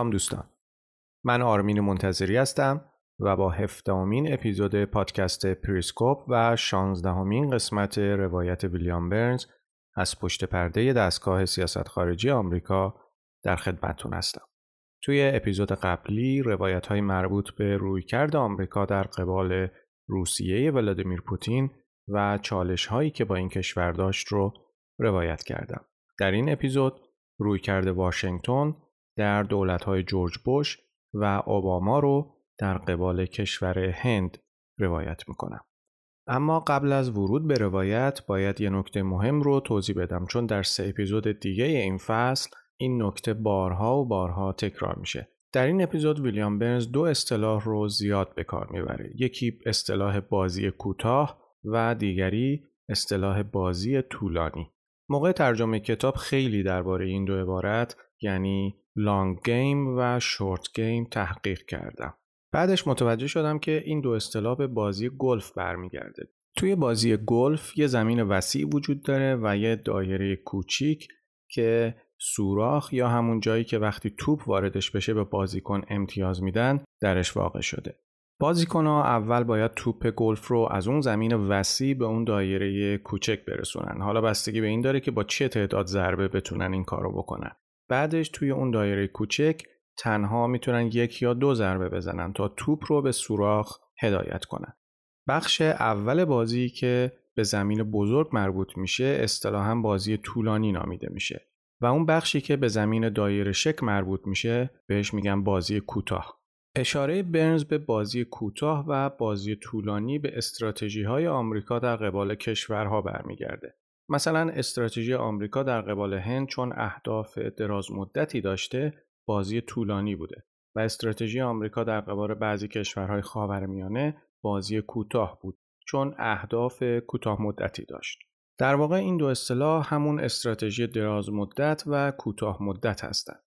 سلام دوستان من آرمین منتظری هستم و با هفدهمین اپیزود پادکست پریسکوپ و شانزدهمین قسمت روایت ویلیام برنز از پشت پرده دستگاه سیاست خارجی آمریکا در خدمتتون هستم. توی اپیزود قبلی روایت های مربوط به رویکرد آمریکا در قبال روسیه ولادیمیر پوتین و چالش هایی که با این کشور داشت رو روایت کردم. در این اپیزود رویکرد واشنگتن در دولت‌های جورج بوش و اوباما رو در قبال کشور هند روایت می‌کنم. اما قبل از ورود به روایت باید یه نکته مهم رو توضیح بدم چون در سه اپیزود دیگه این فصل این نکته بارها و بارها تکرار میشه. در این اپیزود ویلیام برنز دو اصطلاح رو زیاد به کار می‌بره. یکی اصطلاح بازی کوتاه و دیگری اصطلاح بازی طولانی. موقع ترجمه کتاب خیلی درباره این دو عبارت یعنی long game و short game تحقیق کردم. بعدش متوجه شدم که این دو اصطلاح به بازی گلف برمیگرده. توی بازی گلف یه زمین وسیع وجود داره و یه دایره کوچیک که سوراخ یا همون جایی که وقتی توپ واردش بشه به بازیکن امتیاز میدن درش واقع شده. بازیکن ها اول باید توپ گلف رو از اون زمین وسیع به اون دایره کوچک برسونن. حالا بستگی به این داره که با چه تعداد ضربه بتونن این کارو بکنن. بعدش توی اون دایره کوچک تنها می‌تونن یک یا دو ضربه بزنن تا توپ رو به سوراخ هدایت کنن. بخش اول بازی که به زمین بزرگ مربوط میشه اصطلاحا بازی طولانی نامیده میشه و اون بخشی که به زمین دایره شک مربوط میشه بهش میگن بازی کوتاه. اشاره برنز به بازی کوتاه و بازی طولانی به استراتژی های آمریکا در قبال کشورها برمیگرده. مثلا استراتژی آمریکا در قبال هند چون اهداف دراز مدتی داشته بازی طولانی بوده و استراتژی آمریکا در قبال بعضی کشورهای خاورمیانه بازی کوتاه بود چون اهداف کوتاه مدتی داشت. در واقع این دو اصطلاح همون استراتژی دراز مدت و کوتاه مدت هستند.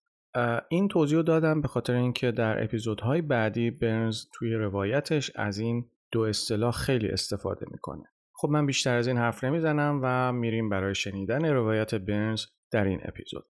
این توضیح دادم به خاطر اینکه در اپیزودهای بعدی برنز توی روایتش از این دو اصطلاح خیلی استفاده می‌کنه. خب من بیشتر از این حرف نمی‌زنم و میریم برای شنیدن روایت برنز در این اپیزود.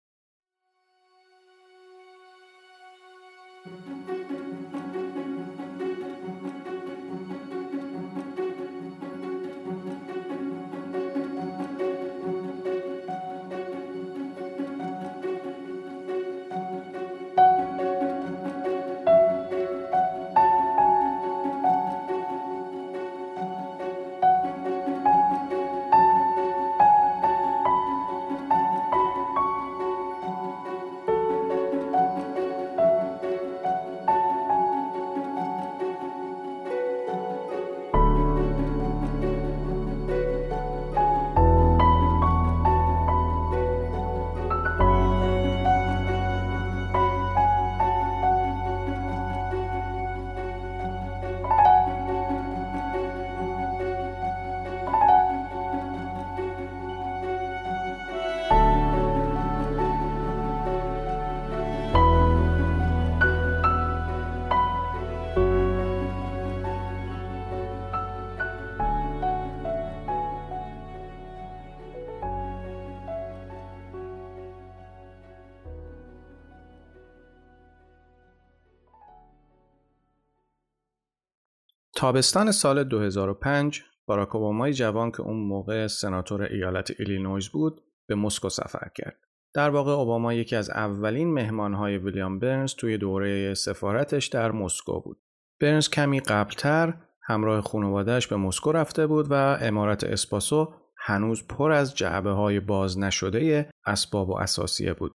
تابستان سال 2005 باراک اوبامای جوان که اون موقع سناتور ایالت ایلینویز بود به مسکو سفر کرد. در واقع اوباما یکی از اولین مهمانهای ویلیام برنز توی دوره سفارتش در مسکو بود. برنز کمی قبلتر همراه خانوادهش به مسکو رفته بود و عمارت اسپاسو هنوز پر از جعبه های باز نشده اسباب و اثاثیه بود.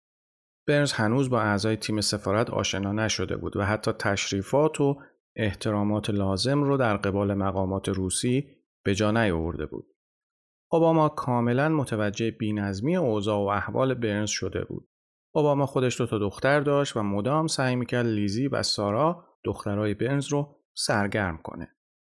برنز هنوز با اعضای تیم سفارت آشنا نشده بود و حتی تشریفات و احترامات لازم رو در قبال مقامات روسی به جا نیاورده بود. اوباما کاملا متوجه بینظمی اوضاع و احوال برنز شده بود. اوباما خودش دو تا دختر داشت و مدام سعی می‌کرد لیزی و سارا دخترای برنز رو سرگرم کنه.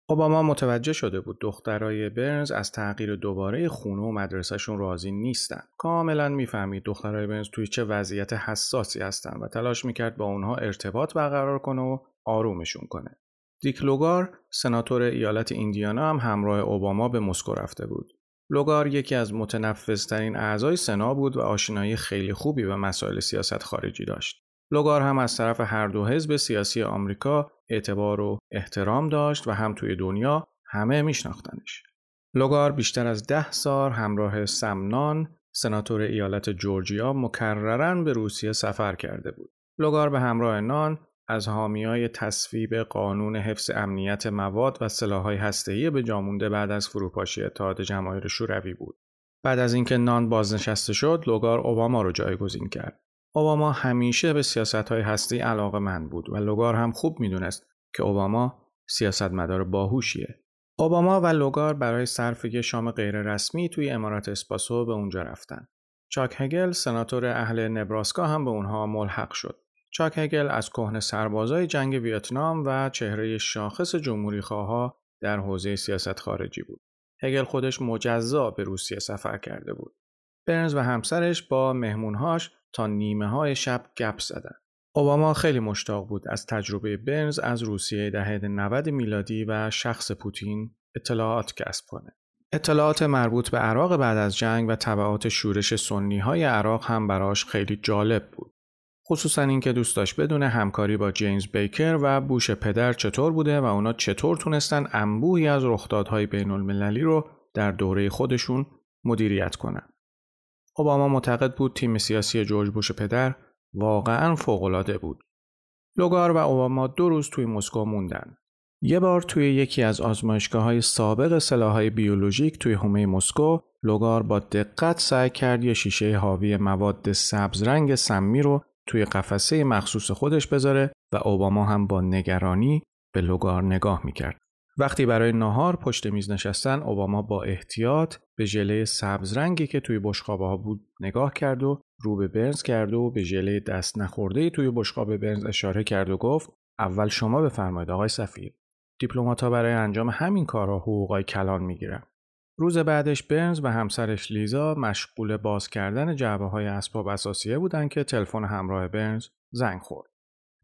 اوباما متوجه شده بود دخترای برنز از تغییر دوباره خونه و مدرسهشون راضی نیستن. کاملا می‌فهمید دخترای برنز توی چه وضعیت حساسی هستن و تلاش می‌کرد با اونها ارتباط برقرار کنه و آرومشون کنه. دیک لوگار سناتور ایالت ایندیانا هم همراه اوباما به مسکو رفته بود. لوگار یکی از متنفذترین اعضای سنا بود و آشنایی خیلی خوبی به مسائل سیاست خارجی داشت. لوگار هم از طرف هر دو حزب سیاسی آمریکا اعتبار و احترام داشت و هم توی دنیا همه میشناختنش. لوگار بیشتر از ده سال همراه سمنان سناتور ایالت جورجیا مکررن به روسیه سفر کرده بود. لوگار به همراه نان از حامیای تصویب قانون حفظ امنیت مواد و سلاحهای هسته‌ای به جامونده بعد از فروپاشی اتحاد جماهیر شوروی بود. بعد از اینکه نان بازنشسته شد، لوگار اوباما رو جایگزین کرد. اوباما همیشه به سیاست‌های هستی علاقه من بود و لوگار هم خوب می‌دونست که اوباما سیاستمدار باهوشیه. اوباما و لوگار برای صرف یه شام غیررسمی توی امارات اسپاسو به اونجا رفتن. چاک هگل سناتور اهل نبراسکا هم به اونها ملحق شد. چاک هگل از کهن سربازای جنگ ویتنام و چهره شاخص جمهوری خواه در حوزه سیاست خارجی بود. هگل خودش مجزا به روسیه سفر کرده بود. برنز و همسرش با مهمونهاش تا نیمه های شب گپ زدن. اوباما خیلی مشتاق بود از تجربه برنز از روسیه دهه 90 میلادی و شخص پوتین اطلاعات کسب کنه. اطلاعات مربوط به عراق بعد از جنگ و طبعات شورش سنی های عراق هم براش خیلی جالب بود. خصوصا اینکه دوست داشت بدونه همکاری با جیمز بیکر و بوش پدر چطور بوده و اونا چطور تونستن انبوهی از رخدادهای بین المللی رو در دوره خودشون مدیریت کنن. اوباما معتقد بود تیم سیاسی جورج بوش پدر واقعا فوقالعاده بود. لوگار و اوباما دو روز توی مسکو موندن. یه بار توی یکی از آزمایشگاه های سابق سلاحهای بیولوژیک توی حومه مسکو لوگار با دقت سعی کرد یه شیشه حاوی مواد سبز رنگ سمی رو توی قفسه مخصوص خودش بذاره و اوباما هم با نگرانی به لوگار نگاه می‌کرد. وقتی برای ناهار پشت میز نشستن اوباما با احتیاط به ژله سبز رنگی که توی بشقابه ها بود نگاه کرد و رو به برنز کرد و به ژله دست نخورده توی بشقاب برنز اشاره کرد و گفت اول شما بفرمایید آقای سفیر دیپلمات‌ها برای انجام همین کارها حقوقای کلان می‌گیرن روز بعدش برنز و همسرش لیزا مشغول باز کردن جعبه های اسباب اساسیه بودند که تلفن همراه برنز زنگ خورد.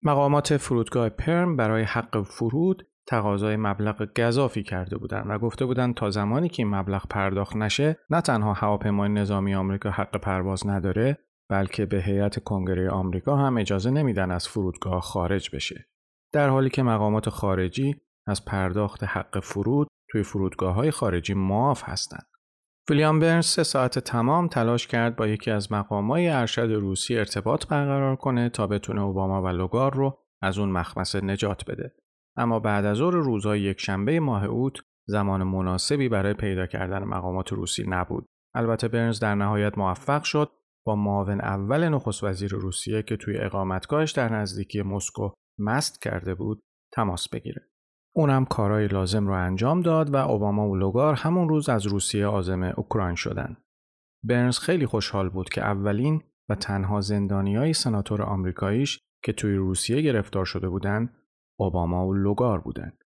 مقامات فرودگاه پرم برای حق فرود تقاضای مبلغ گذافی کرده بودند و گفته بودند تا زمانی که این مبلغ پرداخت نشه نه تنها هواپیمای نظامی آمریکا حق پرواز نداره بلکه به هیئت کنگره آمریکا هم اجازه نمیدن از فرودگاه خارج بشه. در حالی که مقامات خارجی از پرداخت حق فرود توی فرودگاه های خارجی معاف هستند. ویلیام برنز سه ساعت تمام تلاش کرد با یکی از مقامای ارشد روسی ارتباط برقرار کنه تا بتونه اوباما و لوگار رو از اون مخمسه نجات بده. اما بعد از ظهر روزهای یکشنبه ماه اوت زمان مناسبی برای پیدا کردن مقامات روسی نبود. البته برنز در نهایت موفق شد با معاون اول نخست وزیر روسیه که توی اقامتگاهش در نزدیکی مسکو مست کرده بود تماس بگیره. اونم کارهای لازم رو انجام داد و اوباما و لوگار همون روز از روسیه آزم اوکراین شدن. برنز خیلی خوشحال بود که اولین و تنها زندانی های سناتور آمریکاییش که توی روسیه گرفتار شده بودند اوباما و لوگار بودند.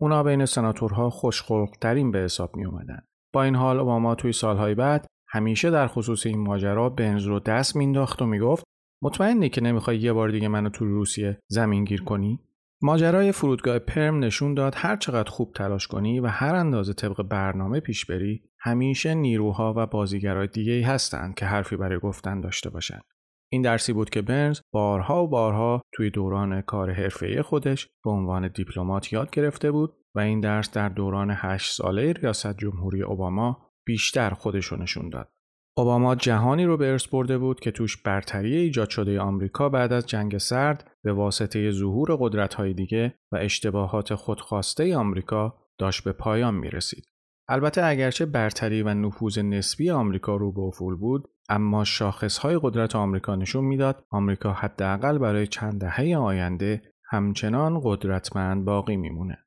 اونا بین سناتورها خوشخلقترین به حساب می اومدن. با این حال اوباما توی سالهای بعد همیشه در خصوص این ماجرا بنز رو دست مینداخت و می‌گفت مطمئنی که نمی‌خوای یه بار دیگه منو تو روسیه زمین گیر کنی ماجرای فرودگاه پرم نشون داد هر چقدر خوب تلاش کنی و هر اندازه طبق برنامه پیش بری همیشه نیروها و بازیگرای دیگه ای هستند که حرفی برای گفتن داشته باشند. این درسی بود که برنز بارها و بارها توی دوران کار حرفه‌ای خودش به عنوان دیپلمات یاد گرفته بود و این درس در دوران هشت ساله ریاست جمهوری اوباما بیشتر خودشو نشون داد. اوباما جهانی رو به ارث برده بود که توش برتری ایجاد شده آمریکا بعد از جنگ سرد به واسطه ظهور قدرت‌های دیگه و اشتباهات خودخواسته آمریکا داشت به پایان می رسید. البته اگرچه برتری و نفوذ نسبی آمریکا رو به افول بود اما شاخصهای قدرت آمریکا نشون می‌داد آمریکا حداقل برای چند دهه آینده همچنان قدرتمند باقی میمونه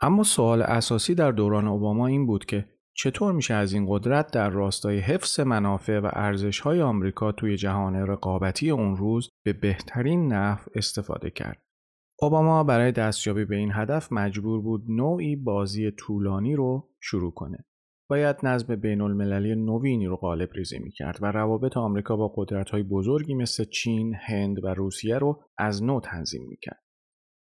اما سوال اساسی در دوران اوباما این بود که چطور میشه از این قدرت در راستای حفظ منافع و ارزشهای آمریکا توی جهان رقابتی اون روز به بهترین نحو استفاده کرد اوباما برای دستیابی به این هدف مجبور بود نوعی بازی طولانی رو شروع کنه. باید نظم بین المللی نوینی رو غالب ریزی می کرد و روابط آمریکا با قدرت های بزرگی مثل چین، هند و روسیه رو از نو تنظیم می کرد.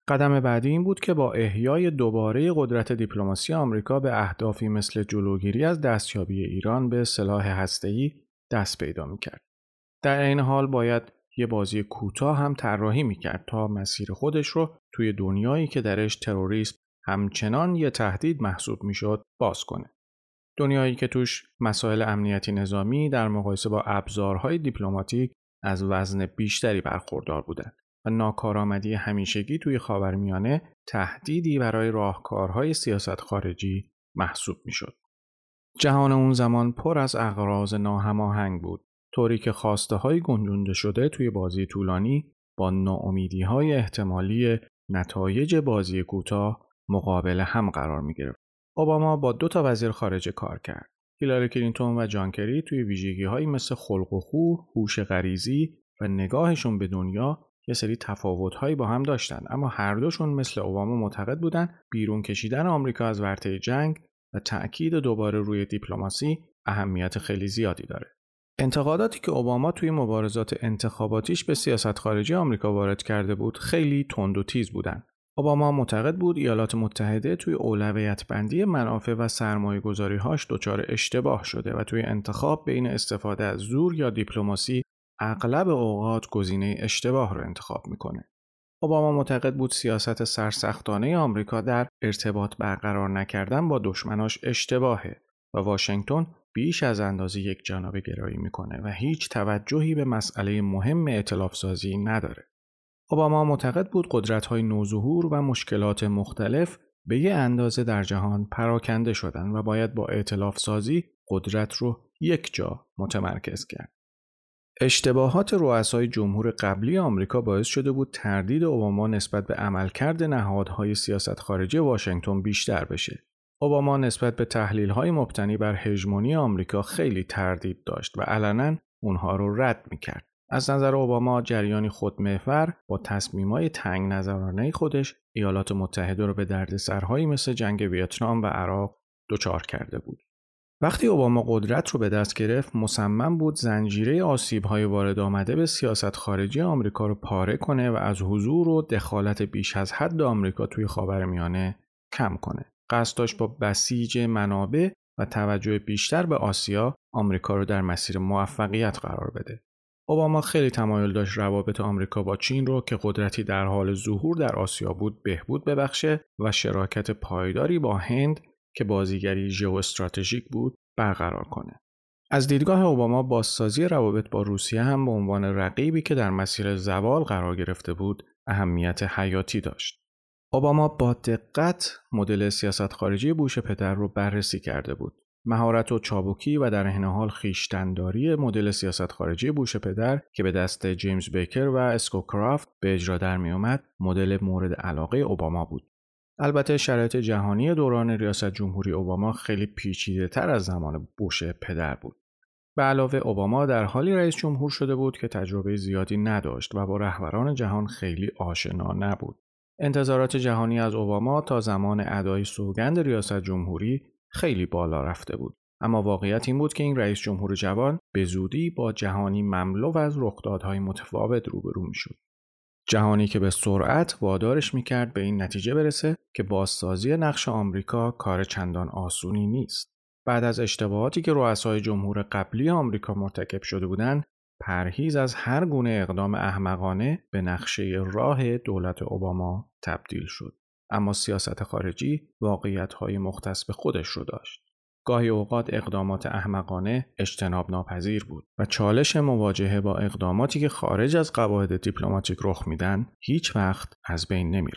قدم بعدی این بود که با احیای دوباره قدرت دیپلماسی آمریکا به اهدافی مثل جلوگیری از دستیابی ایران به سلاح هسته‌ای دست پیدا می کرد. در این حال باید یه بازی کوتاه هم طراحی می‌کرد تا مسیر خودش رو توی دنیایی که درش تروریسم همچنان یه تهدید محسوب می‌شد باز کنه. دنیایی که توش مسائل امنیتی نظامی در مقایسه با ابزارهای دیپلماتیک از وزن بیشتری برخوردار بودند و ناکارآمدی همیشگی توی خاورمیانه تهدیدی برای راهکارهای سیاست خارجی محسوب می‌شد. جهان اون زمان پر از اغراض ناهماهنگ بود طوری که خواسته های گنجونده شده توی بازی طولانی با ناامیدی های احتمالی نتایج بازی کوتاه مقابل هم قرار می گرفت. اوباما با دو تا وزیر خارجه کار کرد. هیلاری کلینتون و جانکری توی ویژگی مثل خلق و خو، هوش غریزی و نگاهشون به دنیا یه سری تفاوت هایی با هم داشتن اما هر دوشون مثل اوباما معتقد بودن بیرون کشیدن آمریکا از ورطه جنگ و تأکید دوباره روی دیپلماسی اهمیت خیلی زیادی داره. انتقاداتی که اوباما توی مبارزات انتخاباتیش به سیاست خارجی آمریکا وارد کرده بود خیلی تند و تیز بودن. اوباما معتقد بود ایالات متحده توی اولویت بندی منافع و سرمایه گذاری هاش دچار اشتباه شده و توی انتخاب بین استفاده از زور یا دیپلماسی اغلب اوقات گزینه اشتباه رو انتخاب می‌کنه. اوباما معتقد بود سیاست سرسختانه آمریکا در ارتباط برقرار نکردن با دشمناش اشتباهه و واشنگتن بیش از اندازه یک جانبه گرایی می‌کنه و هیچ توجهی به مسئله مهم اطلاف سازی نداره. اوباما معتقد بود قدرت های نوظهور و مشکلات مختلف به یه اندازه در جهان پراکنده شدن و باید با اعتلاف سازی قدرت رو یک جا متمرکز کرد. اشتباهات رؤسای جمهور قبلی آمریکا باعث شده بود تردید اوباما نسبت به عملکرد نهادهای سیاست خارجی واشنگتن بیشتر بشه اوباما نسبت به تحلیل های مبتنی بر هژمونی آمریکا خیلی تردید داشت و علنا اونها رو رد می‌کرد. از نظر اوباما جریانی خودمحور با تصمیمای تنگ نظرانه خودش ایالات متحده رو به دردسرهایی مثل جنگ ویتنام و عراق دچار کرده بود. وقتی اوباما قدرت رو به دست گرفت مصمم بود زنجیره آسیبهای وارد آمده به سیاست خارجی آمریکا رو پاره کنه و از حضور و دخالت بیش از حد آمریکا توی خاورمیانه کم کنه. قصد با بسیج منابع و توجه بیشتر به آسیا آمریکا رو در مسیر موفقیت قرار بده. اوباما خیلی تمایل داشت روابط آمریکا با چین رو که قدرتی در حال ظهور در آسیا بود بهبود ببخشه و شراکت پایداری با هند که بازیگری ژئواستراتژیک بود برقرار کنه. از دیدگاه اوباما بازسازی روابط با روسیه هم به عنوان رقیبی که در مسیر زوال قرار گرفته بود اهمیت حیاتی داشت. اوباما با دقت مدل سیاست خارجی بوش پدر رو بررسی کرده بود. مهارت و چابکی و در این حال خیشتنداری مدل سیاست خارجی بوش پدر که به دست جیمز بیکر و اسکوکرافت به اجرا در می اومد مدل مورد علاقه اوباما بود. البته شرایط جهانی دوران ریاست جمهوری اوباما خیلی پیچیده تر از زمان بوش پدر بود. به علاوه اوباما در حالی رئیس جمهور شده بود که تجربه زیادی نداشت و با رهبران جهان خیلی آشنا نبود. انتظارات جهانی از اوباما تا زمان ادای سوگند ریاست جمهوری خیلی بالا رفته بود. اما واقعیت این بود که این رئیس جمهور جوان به زودی با جهانی مملو از رخدادهای متفاوت روبرو می‌شد. جهانی که به سرعت وادارش می‌کرد به این نتیجه برسه که بازسازی نقش آمریکا کار چندان آسونی نیست. بعد از اشتباهاتی که رؤسای جمهور قبلی آمریکا مرتکب شده بودند، پرهیز از هر گونه اقدام احمقانه به نقشه راه دولت اوباما تبدیل شد. اما سیاست خارجی واقعیت های مختص به خودش رو داشت. گاهی اوقات اقدامات احمقانه اجتناب ناپذیر بود و چالش مواجهه با اقداماتی که خارج از قواعد دیپلماتیک رخ میدن هیچ وقت از بین نمی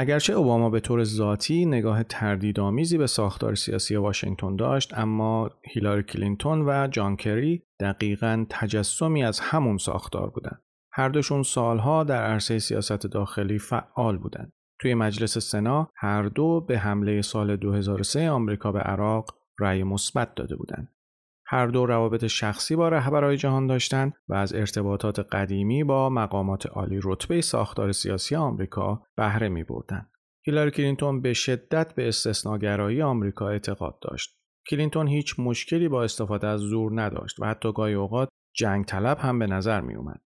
اگرچه اوباما به طور ذاتی نگاه تردیدآمیزی به ساختار سیاسی واشنگتن داشت اما هیلاری کلینتون و جان کری دقیقا تجسمی از همون ساختار بودند. هر دوشون سالها در عرصه سیاست داخلی فعال بودند. توی مجلس سنا هر دو به حمله سال 2003 آمریکا به عراق رأی مثبت داده بودند. هر دو روابط شخصی با رهبرهای جهان داشتند و از ارتباطات قدیمی با مقامات عالی رتبه ساختار سیاسی آمریکا بهره می بردن. هیلاری کلینتون به شدت به استثناگرایی آمریکا اعتقاد داشت. کلینتون هیچ مشکلی با استفاده از زور نداشت و حتی گاهی اوقات جنگ طلب هم به نظر می اومد.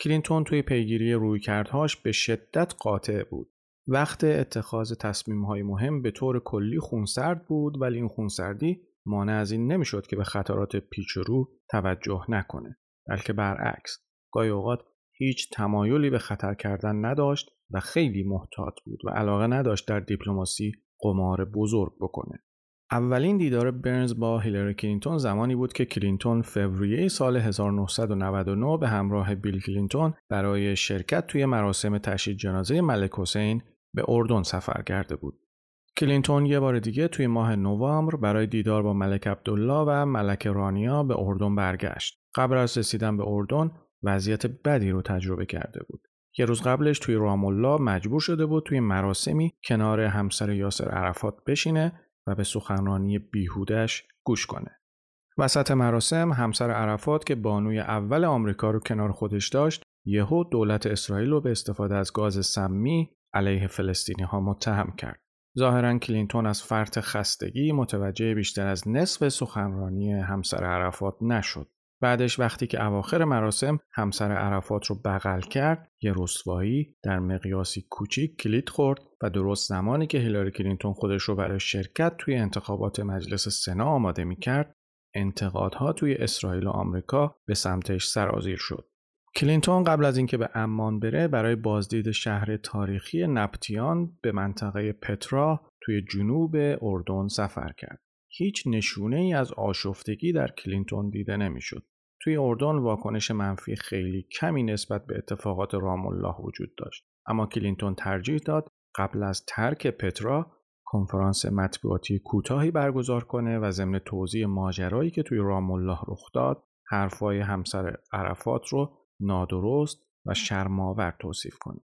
کلینتون توی پیگیری رویکردهاش به شدت قاطع بود. وقت اتخاذ تصمیمهای مهم به طور کلی خونسرد بود ولی این خونسردی مانع از این نمی‌شد که به خطرات پیش رو توجه نکنه بلکه برعکس گاهی اوقات هیچ تمایلی به خطر کردن نداشت و خیلی محتاط بود و علاقه نداشت در دیپلماسی قمار بزرگ بکنه اولین دیدار برنز با هیلاری کلینتون زمانی بود که کلینتون فوریه سال 1999 به همراه بیل کلینتون برای شرکت توی مراسم تشییع جنازه ملک حسین به اردن سفر کرده بود. کلینتون یه بار دیگه توی ماه نوامبر برای دیدار با ملک عبدالله و ملک رانیا به اردن برگشت. قبل از رسیدن به اردن وضعیت بدی رو تجربه کرده بود. یه روز قبلش توی رام الله مجبور شده بود توی مراسمی کنار همسر یاسر عرفات بشینه و به سخنرانی بیهودش گوش کنه. وسط مراسم همسر عرفات که بانوی اول آمریکا رو کنار خودش داشت یهو دولت اسرائیل رو به استفاده از گاز سمی علیه فلسطینی ها متهم کرد. ظاهرا کلینتون از فرط خستگی متوجه بیشتر از نصف سخنرانی همسر عرفات نشد. بعدش وقتی که اواخر مراسم همسر عرفات رو بغل کرد یه رسوایی در مقیاسی کوچیک کلید خورد و درست زمانی که هیلاری کلینتون خودش رو برای شرکت توی انتخابات مجلس سنا آماده می کرد انتقادها توی اسرائیل و آمریکا به سمتش سرازیر شد. کلینتون قبل از اینکه به امان بره برای بازدید شهر تاریخی نپتیان به منطقه پترا توی جنوب اردن سفر کرد. هیچ نشونه ای از آشفتگی در کلینتون دیده نمی‌شد. توی اردن واکنش منفی خیلی کمی نسبت به اتفاقات رام الله وجود داشت. اما کلینتون ترجیح داد قبل از ترک پترا کنفرانس مطبوعاتی کوتاهی برگزار کنه و ضمن توضیح ماجرایی که توی رام الله رخ داد حرفای همسر عرفات رو نادرست و شرم‌آور توصیف کنه.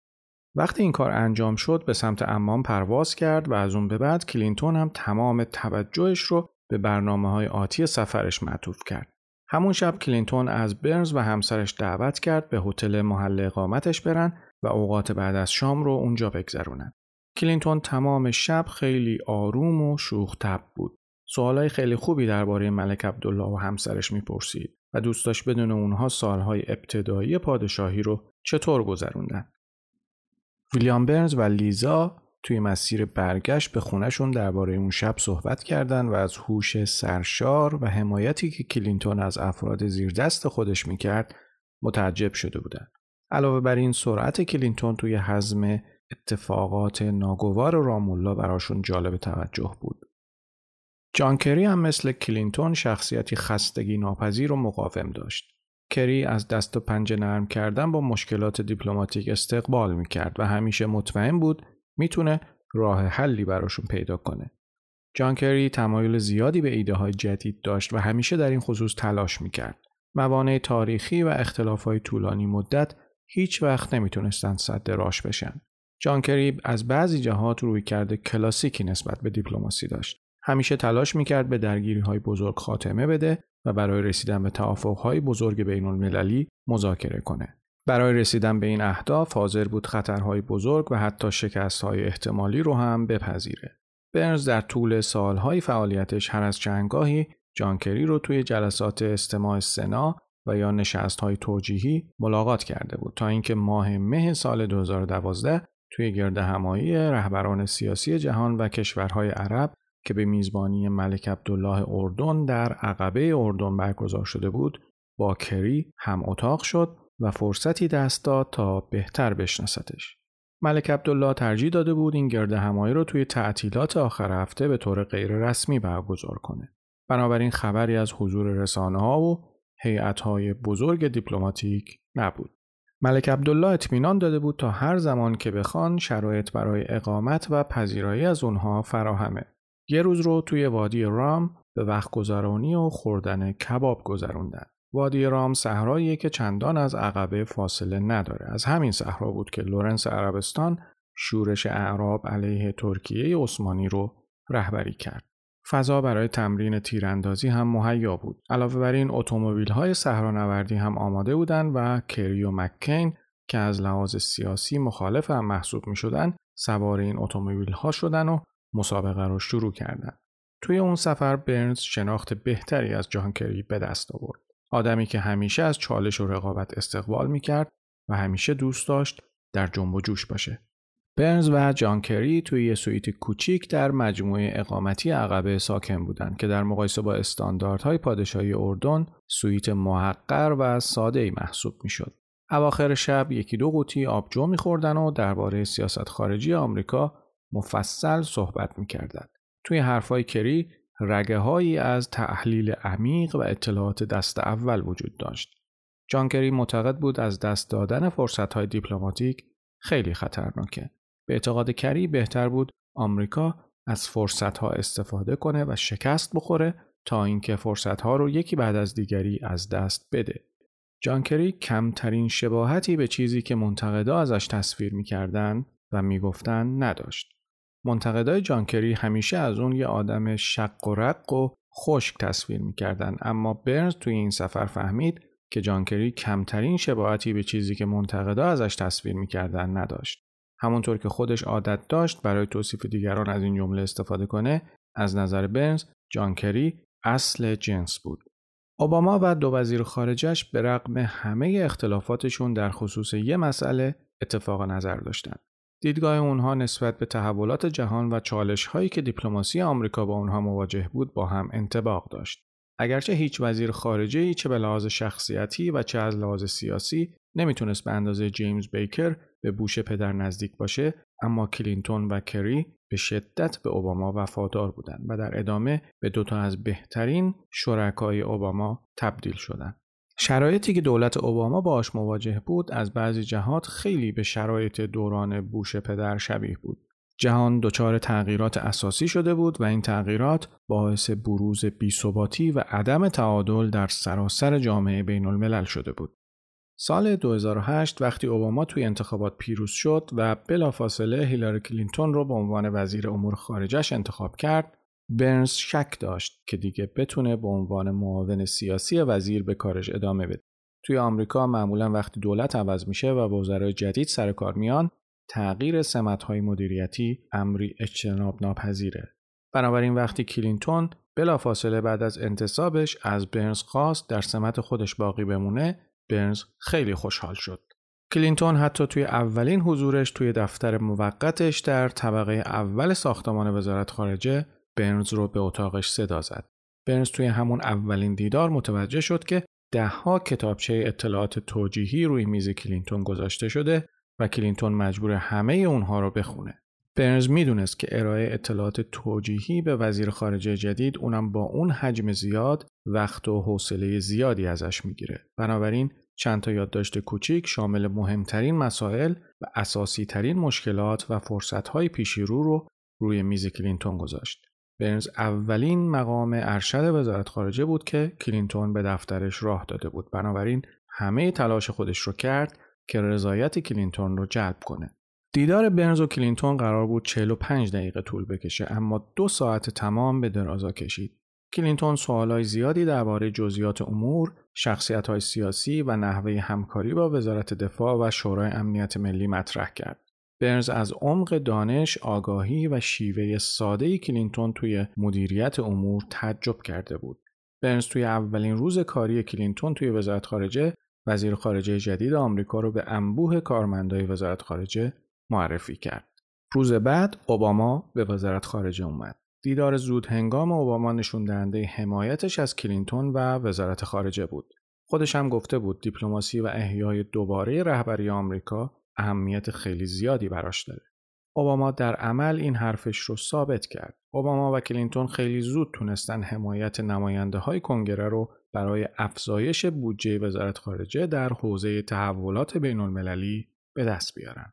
وقتی این کار انجام شد به سمت امان پرواز کرد و از اون به بعد کلینتون هم تمام توجهش رو به برنامه های آتی سفرش معطوف کرد. همون شب کلینتون از برنز و همسرش دعوت کرد به هتل محل اقامتش برن و اوقات بعد از شام رو اونجا بگذرونن. کلینتون تمام شب خیلی آروم و شوخ بود. سوالای خیلی خوبی درباره ملک عبدالله و همسرش می‌پرسید و دوست داشت بدونه اونها سالهای ابتدایی پادشاهی رو چطور گذروندن. ویلیام برنز و لیزا توی مسیر برگشت به خونشون درباره اون شب صحبت کردند و از هوش سرشار و حمایتی که کلینتون از افراد زیردست خودش می‌کرد متعجب شده بودند. علاوه بر این سرعت کلینتون توی هضم اتفاقات ناگوار رام الله براشون جالب توجه بود. جان کری هم مثل کلینتون شخصیتی خستگی ناپذیر و مقاوم داشت. کری از دست و پنجه نرم کردن با مشکلات دیپلماتیک استقبال می‌کرد و همیشه مطمئن بود می‌تونه راه حلی براشون پیدا کنه. جان کری تمایل زیادی به ایده های جدید داشت و همیشه در این خصوص تلاش می‌کرد. موانع تاریخی و اختلاف های طولانی مدت هیچ وقت نمی‌تونستند صد راش بشن. جان کری از بعضی جهات روی کرده کلاسیکی نسبت به دیپلماسی داشت. همیشه تلاش می‌کرد به درگیری های بزرگ خاتمه بده و برای رسیدن به توافق های بزرگ بین المللی مذاکره کنه. برای رسیدن به این اهداف حاضر بود خطرهای بزرگ و حتی شکست های احتمالی رو هم بپذیره. برنز در طول سالهای فعالیتش هر از چندگاهی جانکری رو توی جلسات استماع سنا و یا نشست های توجیهی ملاقات کرده بود تا اینکه ماه مه سال 2012 توی گرد همایی رهبران سیاسی جهان و کشورهای عرب که به میزبانی ملک عبدالله اردن در عقبه اردن برگزار شده بود با کری هم اتاق شد و فرصتی دست داد تا بهتر بشناستش. ملک عبدالله ترجیح داده بود این گرد همایی رو توی تعطیلات آخر هفته به طور غیر رسمی برگزار کنه. بنابراین خبری از حضور رسانه ها و هیئت های بزرگ دیپلماتیک نبود. ملک عبدالله اطمینان داده بود تا هر زمان که بخوان شرایط برای اقامت و پذیرایی از اونها فراهمه. یه روز رو توی وادی رام به وقت گذرانی و خوردن کباب گذروندن. وادی رام صحراییه که چندان از عقبه فاصله نداره. از همین صحرا بود که لورنس عربستان شورش اعراب علیه ترکیه عثمانی رو رهبری کرد. فضا برای تمرین تیراندازی هم مهیا بود. علاوه بر این اتومبیل‌های صحرانوردی هم آماده بودند و کری و مککین که از لحاظ سیاسی مخالف هم محسوب می سوار این اتومبیل ها شدن و مسابقه رو شروع کردند. توی اون سفر برنز شناخت بهتری از جان کری به دست آورد. آدمی که همیشه از چالش و رقابت استقبال می کرد و همیشه دوست داشت در جنب و جوش باشه. برنز و جان کری توی یه سویت کوچیک در مجموعه اقامتی عقبه ساکن بودند که در مقایسه با استانداردهای پادشاهی اردن سویت محقر و ساده ای محسوب می‌شد. اواخر شب یکی دو قوطی آبجو میخوردن و درباره سیاست خارجی آمریکا مفصل صحبت می‌کردند. توی حرفای کری رگه هایی از تحلیل عمیق و اطلاعات دست اول وجود داشت. جان کری معتقد بود از دست دادن فرصت های دیپلماتیک خیلی خطرناکه. به اعتقاد کری بهتر بود آمریکا از فرصت ها استفاده کنه و شکست بخوره تا اینکه فرصت ها رو یکی بعد از دیگری از دست بده. جان کری کمترین شباهتی به چیزی که منتقدا ازش تصویر می‌کردن و می‌گفتن نداشت. منتقدای جان کری همیشه از اون یه آدم شق و رق و خشک تصویر می‌کردن. اما برنز توی این سفر فهمید که جان کری کمترین شباهتی به چیزی که منتقدا ازش تصویر می‌کردن نداشت. همونطور که خودش عادت داشت برای توصیف دیگران از این جمله استفاده کنه از نظر برنز جان کری اصل جنس بود. اوباما و دو وزیر خارجش به رغم همه اختلافاتشون در خصوص یه مسئله اتفاق نظر داشتند دیدگاه اونها نسبت به تحولات جهان و چالش هایی که دیپلماسی آمریکا با اونها مواجه بود با هم انتباق داشت. اگرچه هیچ وزیر خارجه ای چه به لحاظ شخصیتی و چه از لحاظ سیاسی نمی‌تونست به اندازه جیمز بیکر به بوش پدر نزدیک باشه اما کلینتون و کری به شدت به اوباما وفادار بودند و در ادامه به دوتا از بهترین شرکای اوباما تبدیل شدند. شرایطی که دولت اوباما باش مواجه بود از بعضی جهات خیلی به شرایط دوران بوش پدر شبیه بود. جهان دچار تغییرات اساسی شده بود و این تغییرات باعث بروز بیثباتی و عدم تعادل در سراسر جامعه بین الملل شده بود. سال 2008 وقتی اوباما توی انتخابات پیروز شد و بلافاصله هیلاری کلینتون رو به عنوان وزیر امور خارجش انتخاب کرد، برنز شک داشت که دیگه بتونه به عنوان معاون سیاسی وزیر به کارش ادامه بده. توی آمریکا معمولا وقتی دولت عوض میشه و وزرای جدید سر کار میان، تغییر سمت‌های مدیریتی امری اجتناب ناپذیره. بنابراین وقتی کلینتون بلافاصله بعد از انتصابش از برنز خواست در سمت خودش باقی بمونه برنز خیلی خوشحال شد. کلینتون حتی توی اولین حضورش توی دفتر موقتش در طبقه اول ساختمان وزارت خارجه برنز رو به اتاقش صدا زد. برنز توی همون اولین دیدار متوجه شد که دهها کتابچه اطلاعات توجیهی روی میز کلینتون گذاشته شده و کلینتون مجبور همه اونها رو بخونه. برنز می‌دونست که ارائه اطلاعات توجیهی به وزیر خارجه جدید اونم با اون حجم زیاد وقت و حوصله زیادی ازش می‌گیره. بنابراین چند تا یادداشت کوچیک شامل مهمترین مسائل و اساسی ترین مشکلات و فرصتهای پیش رو رو روی میز کلینتون گذاشت. برنز اولین مقام ارشد وزارت خارجه بود که کلینتون به دفترش راه داده بود. بنابراین همه تلاش خودش رو کرد که رضایت کلینتون رو جلب کنه. دیدار برنز و کلینتون قرار بود 45 دقیقه طول بکشه اما دو ساعت تمام به درازا کشید. کلینتون سوالای زیادی درباره جزئیات امور، شخصیت‌های سیاسی و نحوه همکاری با وزارت دفاع و شورای امنیت ملی مطرح کرد. برنز از عمق دانش، آگاهی و شیوه ساده کلینتون توی مدیریت امور تعجب کرده بود. برنز توی اولین روز کاری کلینتون توی وزارت خارجه وزیر خارجه جدید آمریکا رو به انبوه کارمندای وزارت خارجه معرفی کرد. روز بعد اوباما به وزارت خارجه اومد. دیدار زود هنگام اوباما نشون دهنده حمایتش از کلینتون و وزارت خارجه بود. خودش هم گفته بود دیپلماسی و احیای دوباره رهبری آمریکا اهمیت خیلی زیادی براش داره. اوباما در عمل این حرفش رو ثابت کرد. اوباما و کلینتون خیلی زود تونستن حمایت نماینده های کنگره رو برای افزایش بودجه وزارت خارجه در حوزه تحولات بین المللی به دست بیارن.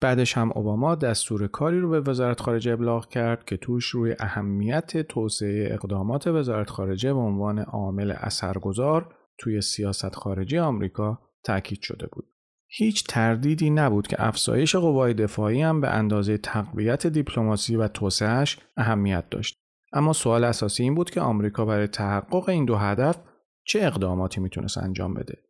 بعدش هم اوباما دستور کاری رو به وزارت خارجه ابلاغ کرد که توش روی اهمیت توسعه اقدامات وزارت خارجه به عنوان عامل اثرگذار توی سیاست خارجی آمریکا تاکید شده بود. هیچ تردیدی نبود که افزایش قوای دفاعی هم به اندازه تقویت دیپلماسی و توسعهش اهمیت داشت. اما سوال اساسی این بود که آمریکا برای تحقق این دو هدف چه اقداماتی می‌تونست انجام بده.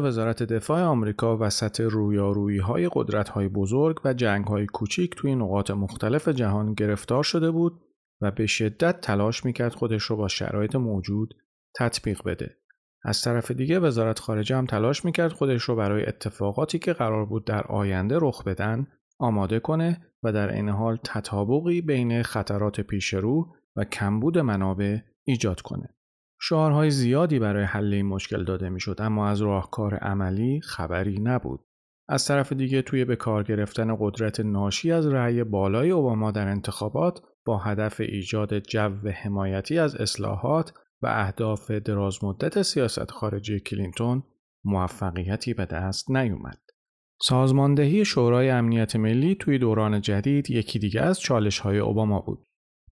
وزارت دفاع آمریکا وسط رویارویی های قدرت بزرگ و جنگ های کوچیک توی نقاط مختلف جهان گرفتار شده بود و به شدت تلاش می‌کرد خودش رو با شرایط موجود تطبیق بده. از طرف دیگه وزارت خارجه هم تلاش می‌کرد خودش رو برای اتفاقاتی که قرار بود در آینده رخ بدن آماده کنه و در این حال تطابقی بین خطرات پیش رو و کمبود منابع ایجاد کنه. شعارهای زیادی برای حل این مشکل داده می‌شد اما از راهکار عملی خبری نبود. از طرف دیگه توی به کار گرفتن قدرت ناشی از رأی بالای اوباما در انتخابات با هدف ایجاد جو حمایتی از اصلاحات و اهداف درازمدت سیاست خارجی کلینتون موفقیتی به دست نیومد. سازماندهی شورای امنیت ملی توی دوران جدید یکی دیگه از چالش های اوباما بود.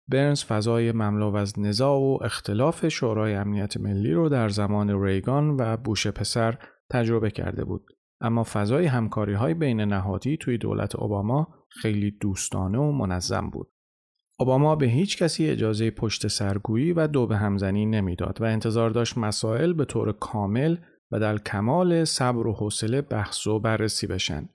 برنز فضای مملو از نزاع و اختلاف شورای امنیت ملی رو در زمان ریگان و بوش پسر تجربه کرده بود. اما فضای همکاری های بین نهادی توی دولت اوباما خیلی دوستانه و منظم بود. اوباما به هیچ کسی اجازه پشت سرگویی و دو به همزنی نمی‌داد و انتظار داشت مسائل به طور کامل و در کمال صبر و حوصله بحث و بررسی بشن.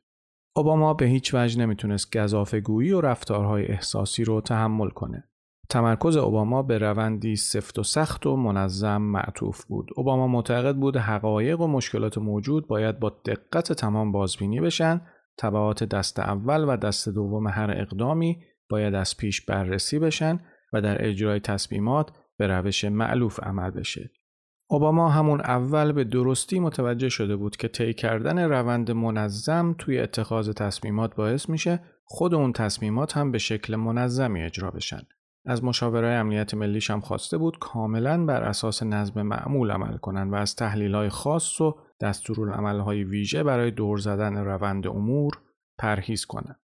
اوباما به هیچ وجه نمی‌تونست گذافگویی و رفتارهای احساسی رو تحمل کنه. تمرکز اوباما به روندی سفت و سخت و منظم معطوف بود. اوباما معتقد بود حقایق و مشکلات موجود باید با دقت تمام بازبینی بشن، تبعات دست اول و دست دوم هر اقدامی باید از پیش بررسی بشن و در اجرای تصمیمات به روش معلوف عمل بشه. اوباما همون اول به درستی متوجه شده بود که طی کردن روند منظم توی اتخاذ تصمیمات باعث میشه خود اون تصمیمات هم به شکل منظمی اجرا بشن. از مشاورای امنیت ملیش هم خواسته بود کاملا بر اساس نظم معمول عمل کنند و از تحلیل های خاص و های ویژه برای دور زدن روند امور پرهیز کنند.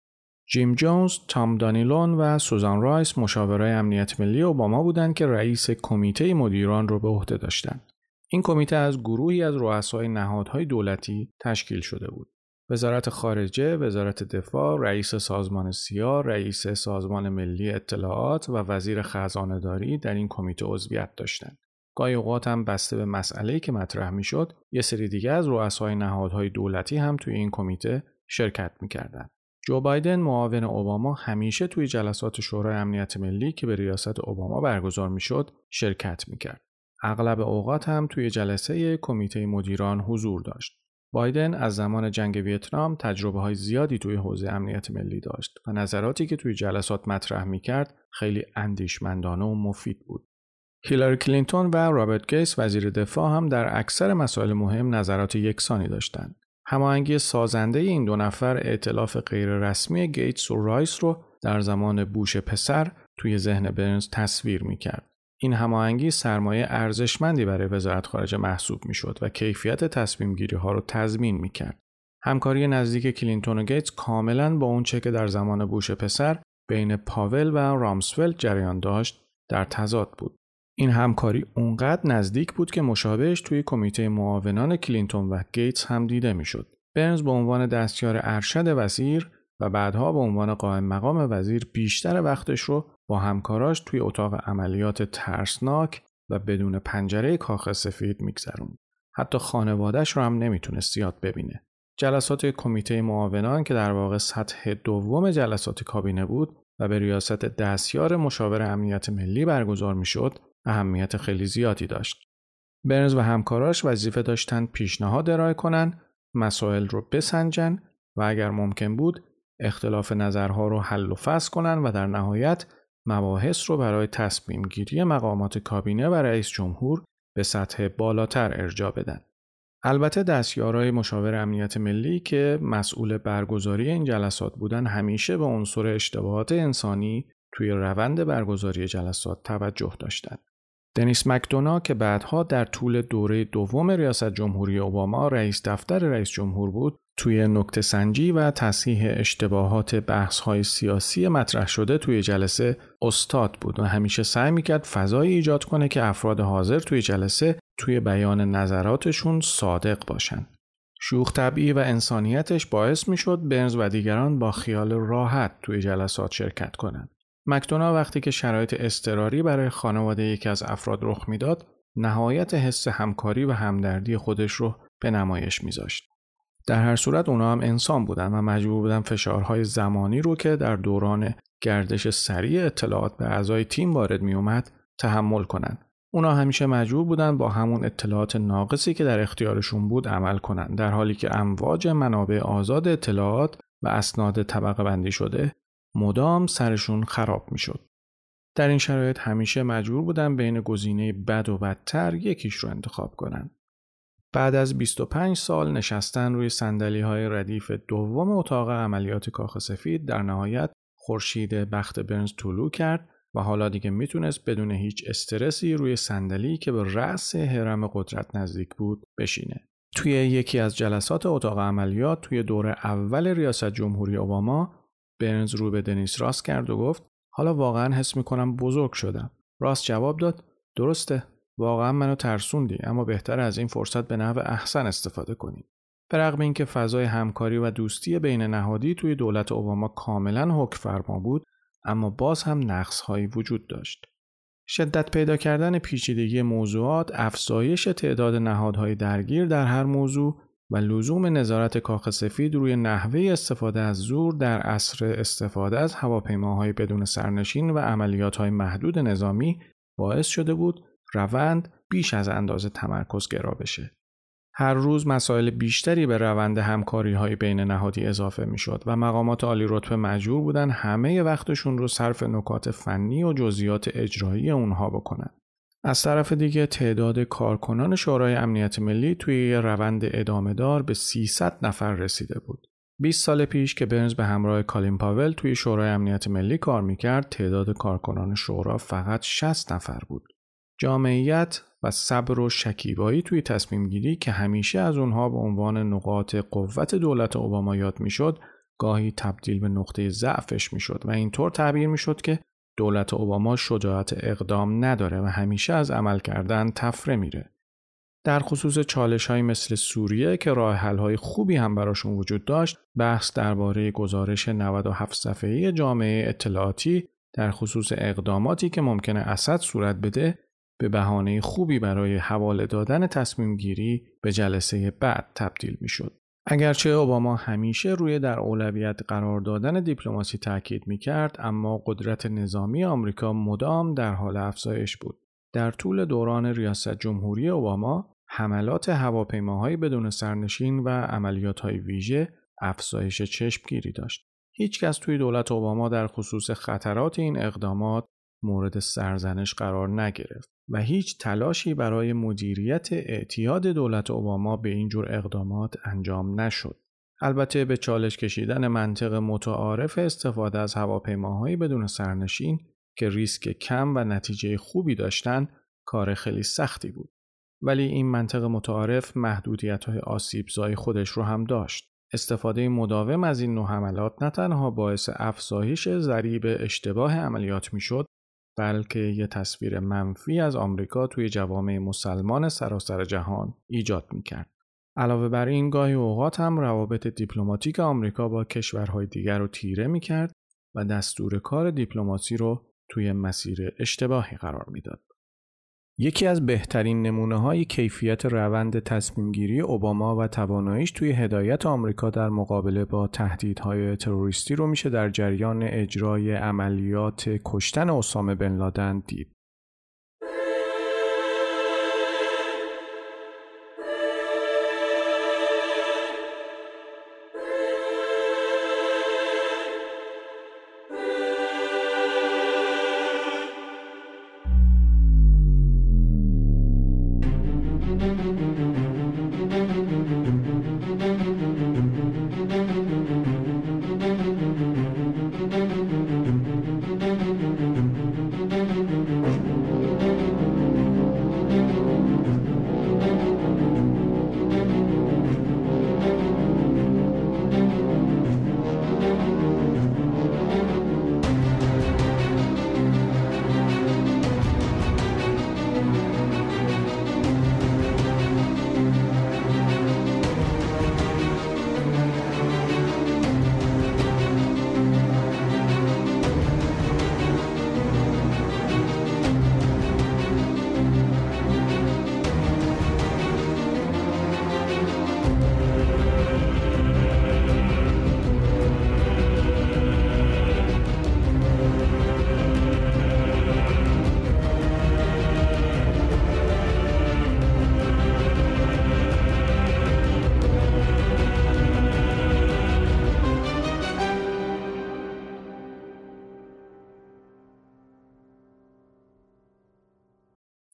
جیم جونز، تام دانیلون و سوزان رایس مشاورای امنیت ملی اوباما بودند که رئیس کمیته مدیران رو به عهده داشتند. این کمیته از گروهی از رؤسای نهادهای دولتی تشکیل شده بود. وزارت خارجه، وزارت دفاع، رئیس سازمان سیا، رئیس سازمان ملی اطلاعات و وزیر خزانه در این کمیته عضویت داشتند. گاهی اوقات هم بسته به مسئله‌ای که مطرح می‌شد، یه سری دیگه از رؤسای نهادهای دولتی هم توی این کمیته شرکت می‌کردند. جو بایدن معاون اوباما همیشه توی جلسات شورای امنیت ملی که به ریاست اوباما برگزار می‌شد شرکت می‌کرد. اغلب اوقات هم توی جلسه کمیته مدیران حضور داشت. بایدن از زمان جنگ ویتنام تجربه های زیادی توی حوزه امنیت ملی داشت و نظراتی که توی جلسات مطرح می کرد خیلی اندیشمندانه و مفید بود. هیلاری کلینتون و رابرت گیتس وزیر دفاع هم در اکثر مسائل مهم نظرات یکسانی داشتند. هماهنگی سازنده این دو نفر ائتلاف غیررسمی گیتس و رایس رو در زمان بوش پسر توی ذهن برنز تصویر می کرد. این هماهنگی سرمایه ارزشمندی برای وزارت خارجه محسوب می‌شد و کیفیت تصمیم گیری ها رو تضمین می کرد. همکاری نزدیک کلینتون و گیتس کاملا با اون چه که در زمان بوش پسر بین پاول و رامسفلد جریان داشت در تضاد بود. این همکاری اونقدر نزدیک بود که مشابهش توی کمیته معاونان کلینتون و گیتس هم دیده می‌شد. برنز به عنوان دستیار ارشد وزیر و بعدها به عنوان قائم مقام وزیر بیشتر وقتش رو با همکاراش توی اتاق عملیات ترسناک و بدون پنجره کاخ سفید میگذرون. حتی خانوادهش رو هم نمی‌تونست زیاد ببینه. جلسات کمیته معاونان که در واقع سطح دوم جلسات کابینه بود و به ریاست دستیار مشاور امنیت ملی برگزار می‌شد اهمیت خیلی زیادی داشت. برنز و همکاراش وظیفه داشتن پیشنهاد ارائه کنن، مسائل رو بسنجن و اگر ممکن بود اختلاف نظرها رو حل و فصل کنن و در نهایت مباحث رو برای تصمیم گیری مقامات کابینه و رئیس جمهور به سطح بالاتر ارجا بدن. البته دستیارای مشاور امنیت ملی که مسئول برگزاری این جلسات بودن همیشه به عنصر اشتباهات انسانی توی روند برگزاری جلسات توجه داشتند. دنیس مکدونا که بعدها در طول دوره دوم ریاست جمهوری اوباما رئیس دفتر رئیس جمهور بود توی نکته سنجی و تصحیح اشتباهات بحث های سیاسی مطرح شده توی جلسه استاد بود و همیشه سعی می‌کرد فضایی ایجاد کنه که افراد حاضر توی جلسه توی بیان نظراتشون صادق باشن. شوخ طبعی و انسانیتش باعث می‌شد برنز و دیگران با خیال راحت توی جلسات شرکت کنند. مکدونا وقتی که شرایط اضطراری برای خانواده یکی از افراد رخ می‌داد، نهایت حس همکاری و همدردی خودش رو به نمایش میذاشت. در هر صورت اونا هم انسان بودن و مجبور بودن فشارهای زمانی رو که در دوران گردش سریع اطلاعات به اعضای تیم وارد می اومد تحمل کنند. اونا همیشه مجبور بودن با همون اطلاعات ناقصی که در اختیارشون بود عمل کنند در حالی که امواج منابع آزاد اطلاعات و اسناد طبقه بندی شده مدام سرشون خراب می‌شد. در این شرایط همیشه مجبور بودن بین گزینه بد و بدتر یکیش رو انتخاب کنند. بعد از 25 سال نشستن روی سندلی های ردیف دوم اتاق عملیات کاخ سفید در نهایت خورشید بخت برنز طلوع کرد و حالا دیگه می‌تونست بدون هیچ استرسی روی صندلی که به رأس حرم قدرت نزدیک بود بشینه. توی یکی از جلسات اتاق عملیات توی دور اول ریاست جمهوری اوباما برنز رو به دنیس راست کرد و گفت حالا واقعا حس می‌کنم بزرگ شدم. راست جواب داد درسته واقعا منو ترسوندی اما بهتر از این فرصت به نحو احسن استفاده کنیم. به رغم اینکه فضای همکاری و دوستی بین نهادی توی دولت اوباما کاملا حک فرما بود اما باز هم نقص هایی وجود داشت. شدت پیدا کردن پیچیدگی موضوعات، افزایش تعداد نهادهای درگیر در هر موضوع و لزوم نظارت کاخ سفید روی نحوه استفاده از زور در عصر استفاده از هواپیماهای بدون سرنشین و عملیاتهای محدود نظامی باعث شده بود روند بیش از اندازه تمرکز گرا بشه. هر روز مسائل بیشتری به روند همکاری های بین نهادی اضافه می شد و مقامات عالی رتبه مجبور بودن همه وقتشون رو صرف نکات فنی و جزئیات اجرایی اونها بکنن. از طرف دیگه تعداد کارکنان شورای امنیت ملی توی روند ادامه دار به 300 نفر رسیده بود. 20 سال پیش که برنز به همراه کالین پاول توی شورای امنیت ملی کار می‌کرد تعداد کارکنان شورا فقط 60 نفر بود. جامعیت و صبر و شکیبایی توی تصمیم گیری که همیشه از اونها به عنوان نقاط قوت دولت اوباما یاد می‌شد گاهی تبدیل به نقطه ضعفش می‌شد و اینطور تعبیر می‌شد که دولت اوباما شجاعت اقدام نداره و همیشه از عمل کردن تفره میره. در خصوص چالش های مثل سوریه که راه حل های خوبی هم براشون وجود داشت بحث درباره گزارش 97 صفحه‌ای جامعه اطلاعاتی در خصوص اقداماتی که ممکنه اسد صورت بده به بهانه خوبی برای حواله دادن تصمیم گیری به جلسه بعد تبدیل می شد. اگرچه اوباما همیشه روی در اولویت قرار دادن دیپلماسی تاکید می کرد اما قدرت نظامی آمریکا مدام در حال افزایش بود. در طول دوران ریاست جمهوری اوباما حملات هواپیماهای بدون سرنشین و عملیات های ویژه افزایش چشمگیری داشت. هیچکس توی دولت اوباما در خصوص خطرات این اقدامات مورد سرزنش قرار نگرفت و هیچ تلاشی برای مدیریت اعتیاد دولت اوباما به این جور اقدامات انجام نشد. البته به چالش کشیدن منطق متعارف استفاده از هواپیماهایی بدون سرنشین که ریسک کم و نتیجه خوبی داشتن کار خیلی سختی بود. ولی این منطق متعارف محدودیت های آسیبزای خودش رو هم داشت. استفاده مداوم از این نوع حملات نه تنها باعث افزایش ضریب اشتباه عملیات می‌شد بلکه یه تصویر منفی از آمریکا توی جوامع مسلمان سراسر جهان ایجاد می‌کرد. علاوه بر این گاهی اوقات هم روابط دیپلماتیک آمریکا با کشورهای دیگر رو تیره می‌کرد و دستور کار دیپلماسی رو توی مسیر اشتباهی قرار می‌داد. یکی از بهترین نمونه های کیفیت روند تصمیمگیری اوباما و تواناییش توی هدایت آمریکا در مقابله با تهدیدهای تروریستی رو میشه در جریان اجرای عملیات کشتن اسامه بن لادن دید.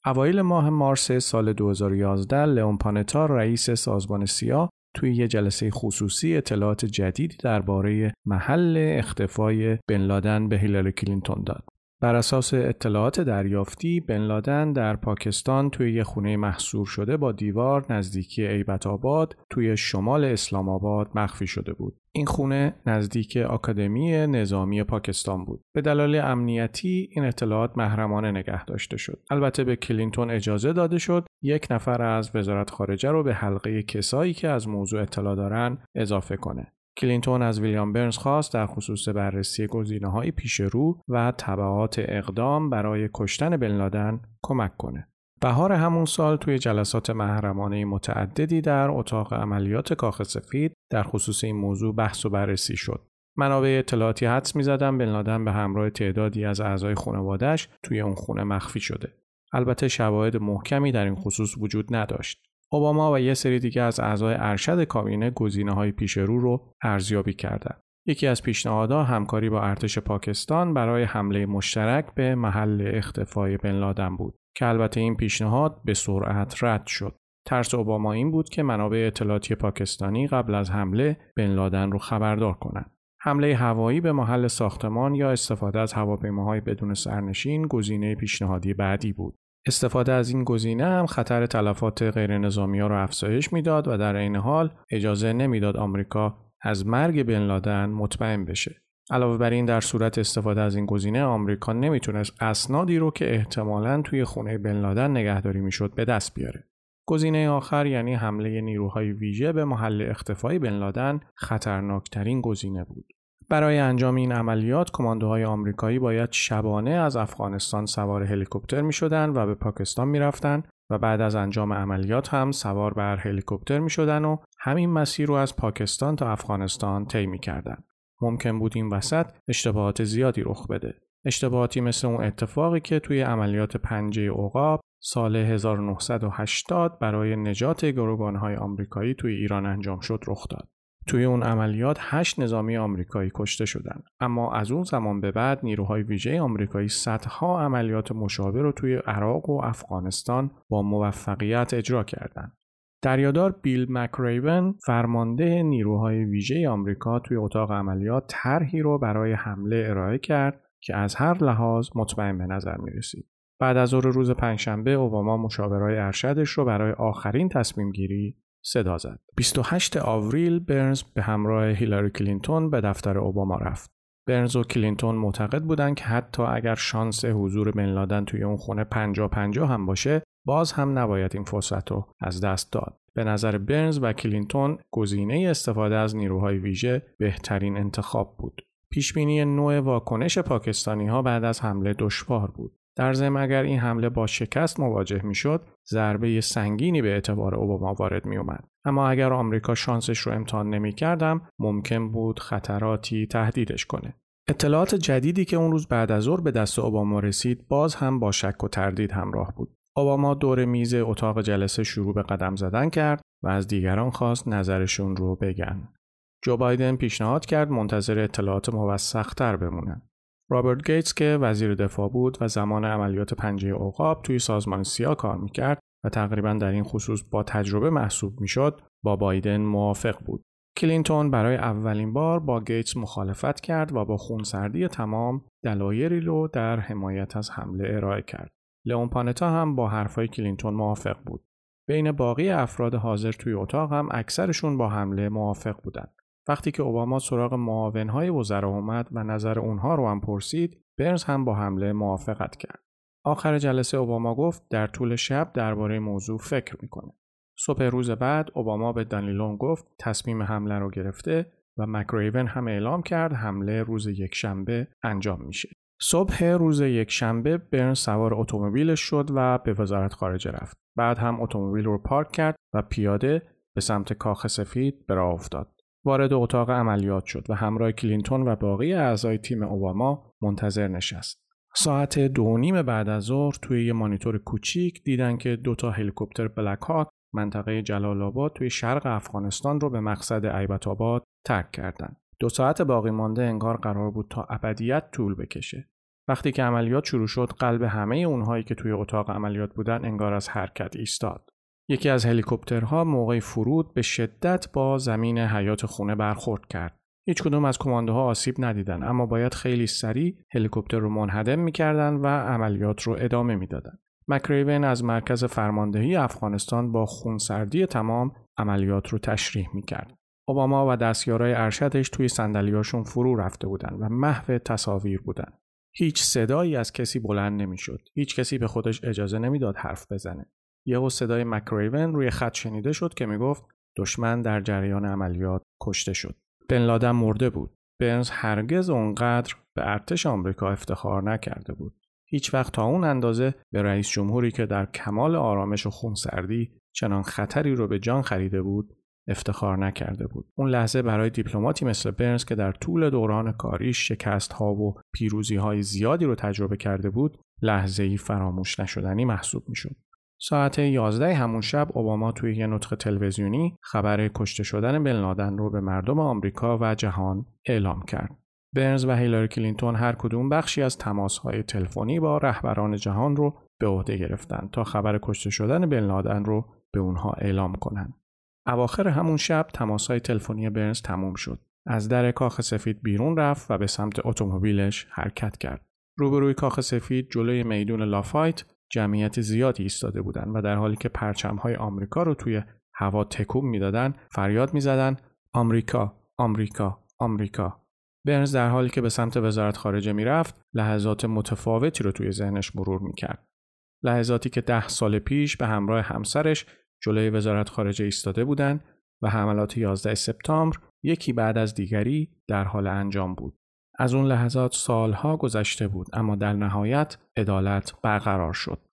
اوایل ماه مارس سال 2011 لئون پانه‌تا رئیس سازمان سیا توی یه جلسه خصوصی اطلاعات جدیدی درباره محل اختفای بن لادن به هیلاری کلینتون داد. بر اساس اطلاعات دریافتی بن لادن در پاکستان توی یه خونه محصور شده با دیوار نزدیکی ابیت آباد توی شمال اسلام آباد مخفی شده بود. این خونه نزدیک آکادمی نظامی پاکستان بود. به دلایل امنیتی این اطلاعات محرمانه نگه داشته شد. البته به کلینتون اجازه داده شد یک نفر از وزارت خارجه رو به حلقه کسایی که از موضوع اطلاع دارن اضافه کنه. کلینتون از ویلیام برنز خواست در خصوص بررسی گزینه های پیش رو و طبعات اقدام برای کشتن بن لادن کمک کنه. بهار همون سال توی جلسات محرمانه متعددی در اتاق عملیات کاخ سفید در خصوص این موضوع بحث و بررسی شد. منابع اطلاعاتی حدس می‌زدن بن لادن به همراه تعدادی از اعضای خانوادهش توی اون خونه مخفی شده. البته شواهد محکمی در این خصوص وجود نداشت. اوباما و یه سری دیگه از اعضای ارشد کابینه گزینه های پیش رو ارزیابی کردند. یکی از پیشنهادها همکاری با ارتش پاکستان برای حمله مشترک به محل اختفای بن لادن بود که البته این پیشنهاد به سرعت رد شد. ترس اوباما این بود که منابع اطلاعاتی پاکستانی قبل از حمله بن لادن رو خبردار کنند. حمله هوایی به محل ساختمان یا استفاده از هواپیماهای بدون سرنشین گزینه پیشنهادی بعدی بود. استفاده از این گزینه هم خطر تلفات غیر نظامی ها را افزایش می‌داد و در این حال اجازه نمی‌داد آمریکا از مرگ بن لادن مطمئن بشه. علاوه بر این در صورت استفاده از این گزینه آمریکا نمی‌تونست اسنادی رو که احتمالا توی خونه بن لادن نگهداری می‌شد به دست بیاره. گزینه آخر یعنی حمله نیروهای ویژه به محل اختفای بن لادن خطرناکترین گزینه بود. برای انجام این عملیات کماندوهای آمریکایی باید شبانه از افغانستان سوار هلیکوپتر می شدن و به پاکستان می رفتن و بعد از انجام عملیات هم سوار بر هلیکوپتر می شدن و همین مسیر رو از پاکستان تا افغانستان طی می کردن. ممکن بود این وسط اشتباهات زیادی رخ بده. اشتباهاتی مثل اون اتفاقی که توی عملیات پنجه عقاب سال 1980 برای نجات گروگانهای آمریکایی توی ایران انجام شد رخ داد. توی اون عملیات هشت نظامی آمریکایی کشته شدند اما از اون زمان به بعد نیروهای ویژه آمریکایی صدها عملیات مشابه رو توی عراق و افغانستان با موفقیت اجرا کردند دریادار بیل مکریون فرمانده نیروهای ویژه آمریکا توی اتاق عملیات طرحی رو برای حمله ارائه کرد که از هر لحاظ مطمئن به نظر می رسید. بعد از ظهر روز پنجشنبه اوباما مشاورای ارشدش رو برای آخرین تصمیم گیری صدا زد. 28 آوریل برنز به همراه هیلاری کلینتون به دفتر اوباما رفت. برنز و کلینتون معتقد بودند که حتی اگر شانس حضور بن لادن توی اون خونه 50 50 هم باشه باز هم نباید این فرصت رو از دست داد. به نظر برنز و کلینتون گزینه استفاده از نیروهای ویژه بهترین انتخاب بود. پیشبینی نوع واکنش پاکستانی ها بعد از حمله دشوار بود. در ضمن اگر این حمله با شکست مواجه می‌شد ضربه سنگینی به اعتبار اوباما وارد می اومد. اما اگر آمریکا شانسش رو امتحان نمی کردم ممکن بود خطراتی تهدیدش کنه. اطلاعات جدیدی که اون روز بعد از ظهر به دست اوباما رسید باز هم با شک و تردید همراه بود. اوباما دور میز اتاق جلسه شروع به قدم زدن کرد و از دیگران خواست نظرشون رو بگن. جو بایدن پیشنهاد کرد منتظر اطلاعات موثقتر بمونن. رابرت گیتس که وزیر دفاع بود و زمان عملیات پنجه اوقاب توی سازمان سیا کار می‌کرد و تقریبا در این خصوص با تجربه محسوب می‌شد با بایدن موافق بود. کلینتون برای اولین بار با گیتس مخالفت کرد و با خونسردی تمام دلایلی رو در حمایت از حمله ارائه کرد. لئون پانه‌تا هم با حرفای کلینتون موافق بود. بین باقی افراد حاضر توی اتاق هم اکثرشون با حمله موافق بودند. وقتی که اوباما سراغ معاونهای وزرا اومد و نظر اونها رو هم پرسید، برنز هم با حمله موافقت کرد. آخر جلسه اوباما گفت در طول شب درباره موضوع فکر می‌کنه. صبح روز بعد اوباما به دانیلون گفت تصمیم حمله رو گرفته و مکریون هم اعلام کرد حمله روز یکشنبه انجام میشه. صبح روز یکشنبه برن سوار اتومبیلش شد و به وزارت خارجه رفت. بعد هم اتومبیل رو پارک کرد و پیاده به سمت کاخ سفید به راه افتاد. وارد اتاق عملیات شد و همراه کلینتون و باقی اعضای تیم اوباما منتظر نشست. ساعت دو نیم بعد از ظهر توی یه مانیتور کوچیک دیدن که دو تا هلیکوپتر بلک هاک منطقه جلال آباد توی شرق افغانستان رو به مقصد ایبت آباد ترک کردند. دو ساعت باقی مانده انگار قرار بود تا ابدیت طول بکشه. وقتی که عملیات شروع شد قلب همه اونهایی که توی اتاق عملیات بودن انگار از حرکت ایستاد. یکی از هلیکوپترها موقع فرود به شدت با زمین حیات خونه برخورد کرد. هیچ کدوم از کماندوها آسیب ندیدن اما باید خیلی سریع هلیکوپتر رو منهدم می‌کردن و عملیات رو ادامه می‌دادن. مکریون از مرکز فرماندهی افغانستان با خونسردی تمام عملیات رو تشریح می‌کرد. اوباما و دستیارای ارشدش توی صندلیاشون فرو رفته بودن و محو تصاویر بودن. هیچ صدایی از کسی بلند نمی‌شد. هیچ کسی به خودش اجازه نمی‌داد حرف بزنه. یهو صدای مکریون روی خط شنیده شد که می‌گفت دشمن در جریان عملیات کشته شد. بن لادن مرده بود. برنز هرگز اونقدر به ارتش آمریکا افتخار نکرده بود. هیچ وقت تا اون اندازه به رئیس جمهوری که در کمال آرامش و خونسردی چنان خطری رو به جان خریده بود افتخار نکرده بود. اون لحظه برای دیپلماتی مثل برنز که در طول دوران کاریش شکست ها و پیروزی های زیادی رو تجربه کرده بود لحظه ای فراموش نشدنی محسوب می‌شد. ساعت 11 همون شب اوباما توی یه نطق تلویزیونی خبر کشته شدن بن لادن رو به مردم آمریکا و جهان اعلام کرد. برنز و هیلاری کلینتون هر کدوم بخشی از تماسهای تلفنی با رهبران جهان رو به عهده گرفتن تا خبر کشته شدن بن لادن رو به اونها اعلام کنند. اواخر همون شب تماسهای تلفنی برنز تموم شد. از در کاخ سفید بیرون رفت و به سمت اتومبیلش حرکت کرد. روبروی کاخ سفید جلوی میدون لافایت جمعیت زیادی ایستاده بودند و در حالی که پرچمهای آمریکا رو توی هوا تکون می‌دادن فریاد می‌زدن آمریکا آمریکا آمریکا برنز در حالی که به سمت وزارت خارجه می‌رفت لحظات متفاوتی رو توی ذهنش مرور می‌کرد لحظاتی که ده سال پیش به همراه همسرش جلوی وزارت خارجه ایستاده بودند و حملات 11 سپتامبر یکی بعد از دیگری در حال انجام بود از اون لحظات سالها گذشته بود اما در نهایت عدالت برقرار شد.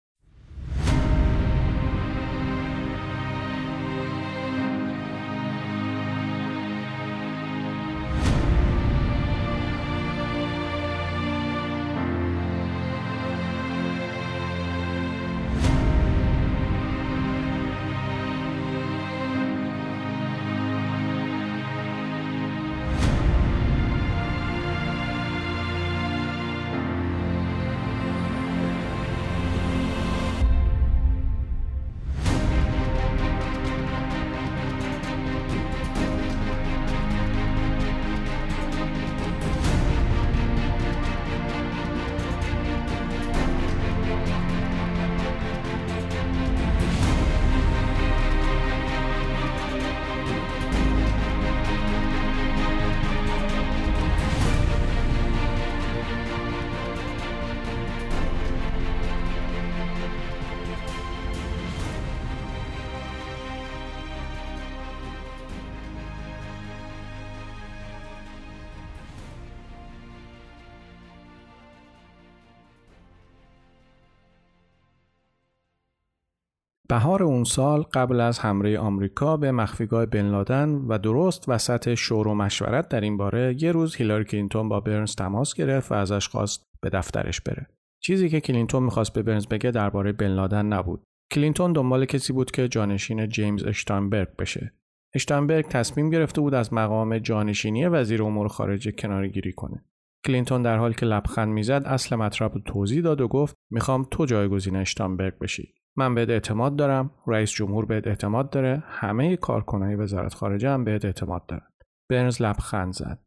بهار اون سال قبل از حمله آمریکا به مخفیگاه بن لادن و درست وسط شور و مشورت در این باره یه روز هیلاری کلینتون با برنز تماس گرفت و ازش خواست به دفترش بره. چیزی که کلینتون می‌خواست به برنز بگه درباره بن لادن نبود. کلینتون دنبال کسی بود که جانشین جیمز اشتانبرگ بشه. اشتانبرگ تصمیم گرفته بود از مقام جانشینی وزیر امور خارجه کناره‌گیری کنه. کلینتون در حالی که لبخند می‌زد اصل مطلبو توضیح داد و گفت می‌خوام تو جایگزین اشتانبرگ بشی. من بهت اعتماد دارم، رئیس جمهور بهت اعتماد داره، همه کارکنای وزارت خارجه هم بهت اعتماد دارن. برنز لبخند زد.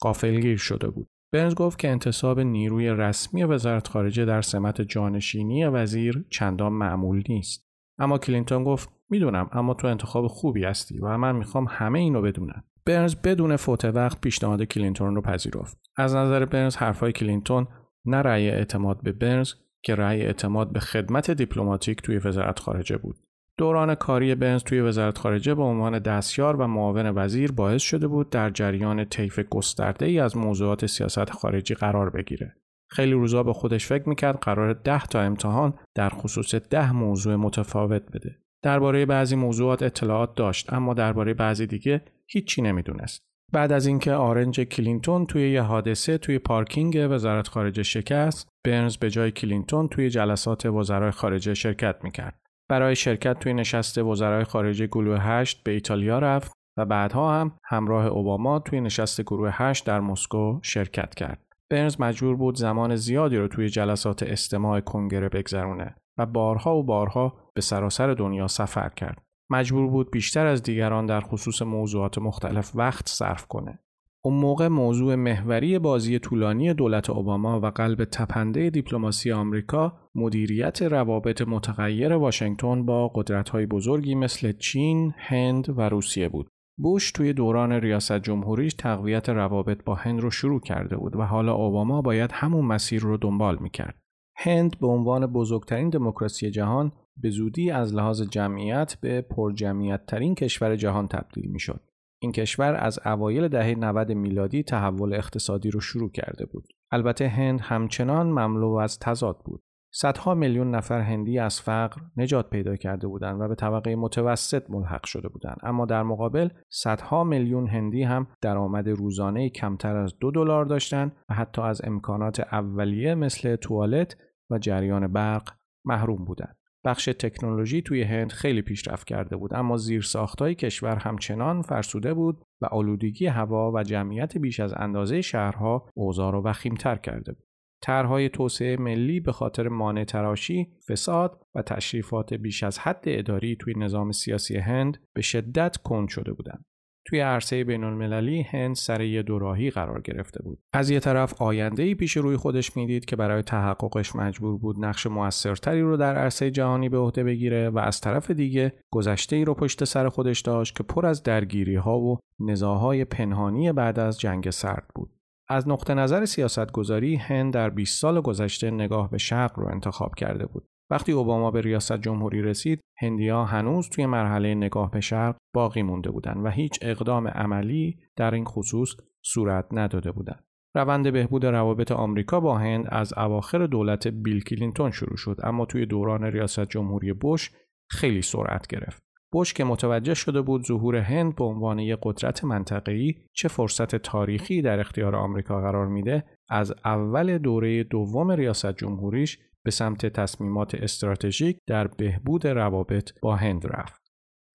غافلگیر شده بود. برنز گفت که انتصاب نیروی رسمی وزارت خارجه در سمت جانشینی وزیر چندان معمول نیست. اما کلینتون گفت می‌دونم اما تو انتخاب خوبی هستی و من می‌خوام همه اینو بدونن. برنز بدون فوت وقت پیشنهاد کلینتون رو پذیرفت. از نظر برنز حرفای کلینتون نه رأی اعتماد به برنز که رأی اعتماد به خدمت دیپلماتیک توی وزارت خارجه بود. دوران کاری برنز توی وزارت خارجه به عنوان دستیار و معاون وزیر باعث شده بود در جریان طیف گسترده ای از موضوعات سیاست خارجی قرار بگیره. خیلی روزا به خودش فکر می‌کرد قراره ده تا امتحان در خصوص ده موضوع متفاوت بده. درباره بعضی موضوعات اطلاعات داشت اما درباره بعضی دیگه هیچی نمی‌دونست. بعد از اینکه آرنج کلینتون توی یه حادثه توی پارکینگ وزارت خارجه شکست، برنز به جای کلینتون توی جلسات وزرای خارجه شرکت می‌کرد. برای شرکت توی نشست وزرای خارجه گروه 8 به ایتالیا رفت و بعدها هم همراه اوباما توی نشست گروه 8 در مسکو شرکت کرد. برنز مجبور بود زمان زیادی رو توی جلسات استماع کنگره بگذرونه و بارها و بارها به سراسر دنیا سفر کرد. مجبور بود بیشتر از دیگران در خصوص موضوعات مختلف وقت صرف کنه. اون موقع موضوع محوری بازی طولانی دولت اوباما و قلب تپنده دیپلماسی آمریکا مدیریت روابط متغیر واشنگتن با قدرت‌های بزرگی مثل چین، هند و روسیه بود. بوش توی دوران ریاست جمهوریش تقویت روابط با هند رو شروع کرده بود و حالا اوباما باید همون مسیر رو دنبال می‌کرد. هند به عنوان بزرگترین دموکراسی جهان به زودی از لحاظ جمعیت به پرجمعیت ترین کشور جهان تبدیل می شد. این کشور از اوایل دهه 90 میلادی تحول اقتصادی رو شروع کرده بود. البته هند همچنان مملو از تضاد بود. صدها میلیون نفر هندی از فقر نجات پیدا کرده بودند و به طبقه متوسط ملحق شده بودند اما در مقابل صدها میلیون هندی هم درآمد روزانه کمتر از دو دلار داشتند و حتی از امکانات اولیه مثل توالت و جریان برق محروم بودند بخش تکنولوژی توی هند خیلی پیشرفت کرده بود اما زیر ساختای کشور همچنان فرسوده بود و آلودگی هوا و جمعیت بیش از اندازه شهرها اوضاع را وخیمتر کرده بود. طرحهای توسعه ملی به خاطر مانع تراشی، فساد و تشریفات بیش از حد اداری توی نظام سیاسی هند به شدت کند شده بودند. توی عرصه بین المللی هند سر یه دوراهی قرار گرفته بود. از یه طرف آینده ای پیش روی خودش می‌دید که برای تحققش مجبور بود نقش موثرتری رو در عرصه جهانی به عهده بگیره و از طرف دیگه گذشته ای رو پشت سر خودش داشت که پر از درگیری ها و نزاهای پنهانی بعد از جنگ سرد بود. از نقطه نظر سیاستگذاری هند در 20 سال گذشته نگاه به شرق رو انتخاب کرده بود. وقتی اوباما به ریاست جمهوری رسید، هندیا هنوز توی مرحله نگاه به شرق باقی مونده بودند و هیچ اقدام عملی در این خصوص صورت نداده بودند. روند بهبود روابط آمریکا با هند از اواخر دولت بیل کلینتون شروع شد اما توی دوران ریاست جمهوری بوش خیلی سرعت گرفت. بوش که متوجه شده بود ظهور هند به عنوان یک قدرت منطقه‌ای چه فرصت تاریخی در اختیار آمریکا قرار میده از اول دوره دوم ریاست جمهوریش به سمت تصمیمات استراتژیک در بهبود روابط با هند رفت.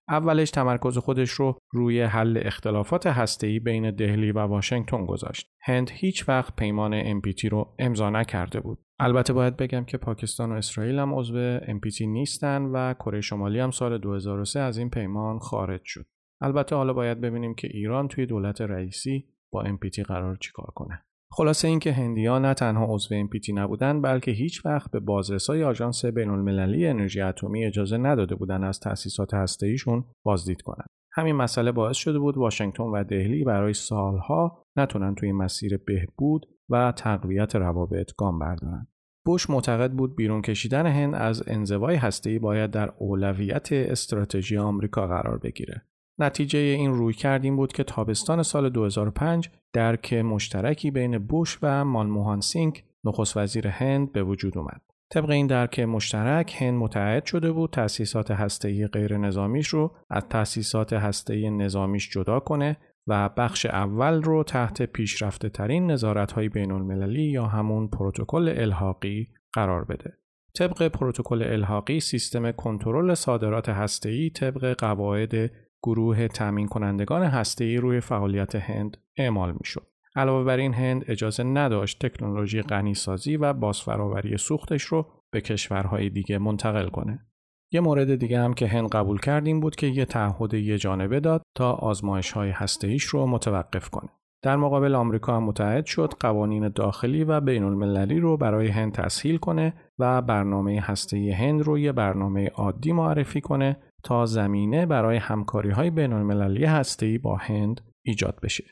اولش تمرکز خودش رو روی حل اختلافات هسته‌ای بین دهلی و واشنگتن گذاشت. هند هیچ وقت پیمان MPT رو امضا نکرده بود. البته باید بگم که پاکستان و اسرائیل هم عضو MPT نیستن و کره شمالی هم سال 2003 از این پیمان خارج شد. البته حالا باید ببینیم که ایران توی دولت رئیسی با MPT قرار چیکار کنه. خلاصه اینکه هندیا نه تنها عضو NPT نبودند بلکه هیچ وقت به بازرسای آژانس بین‌المللی انرژی اتمی اجازه نداده بودند از تأسیسات هسته‌ایشون بازدید کنند. همین مسئله باعث شده بود واشنگتن و دهلی برای سالها نتونن توی مسیر بهبود و تقویت روابط گام بردارن. بوش معتقد بود بیرون کشیدن هند از انزوای هسته‌ای باید در اولویت استراتژی آمریکا قرار بگیره. نتیجه این رویکردم بود که تابستان سال 2005 درک مشترکی بین بوش و مانموهان سینگ نخست وزیر هند به وجود اومد. طبق این درک مشترک هند متحد شده بود تأسیسات هسته‌ای غیر نظامیش رو از تأسیسات هسته‌ای نظامیش جدا کنه و بخش اول رو تحت پیشرفته ترین نظارت های بین المللی یا همون پروتکل الحاقی قرار بده. طبق پروتکل الحاقی سیستم کنترل صادرات هسته‌ای طبق قواعد گروه تامین کنندگان هسته‌ای روی فعالیت هند اعمال می‌شد. علاوه بر این هند اجازه نداشت تکنولوژی غنیسازی و بازفراوری سوختش رو به کشورهای دیگه منتقل کنه. یه مورد دیگه هم که هند قبول کرد این بود که یه تعهد یه جانبه داد تا آزمایش های هسته رو متوقف کنه. در مقابل آمریکا هم متحد شد قوانین داخلی و بین المللی رو برای هند تسهیل کنه و برنامه هسته هند رو یه برنامه عادی معرفی کنه تا زمینه برای همکاری های بین المللی هسته با هند ایجاد بشه.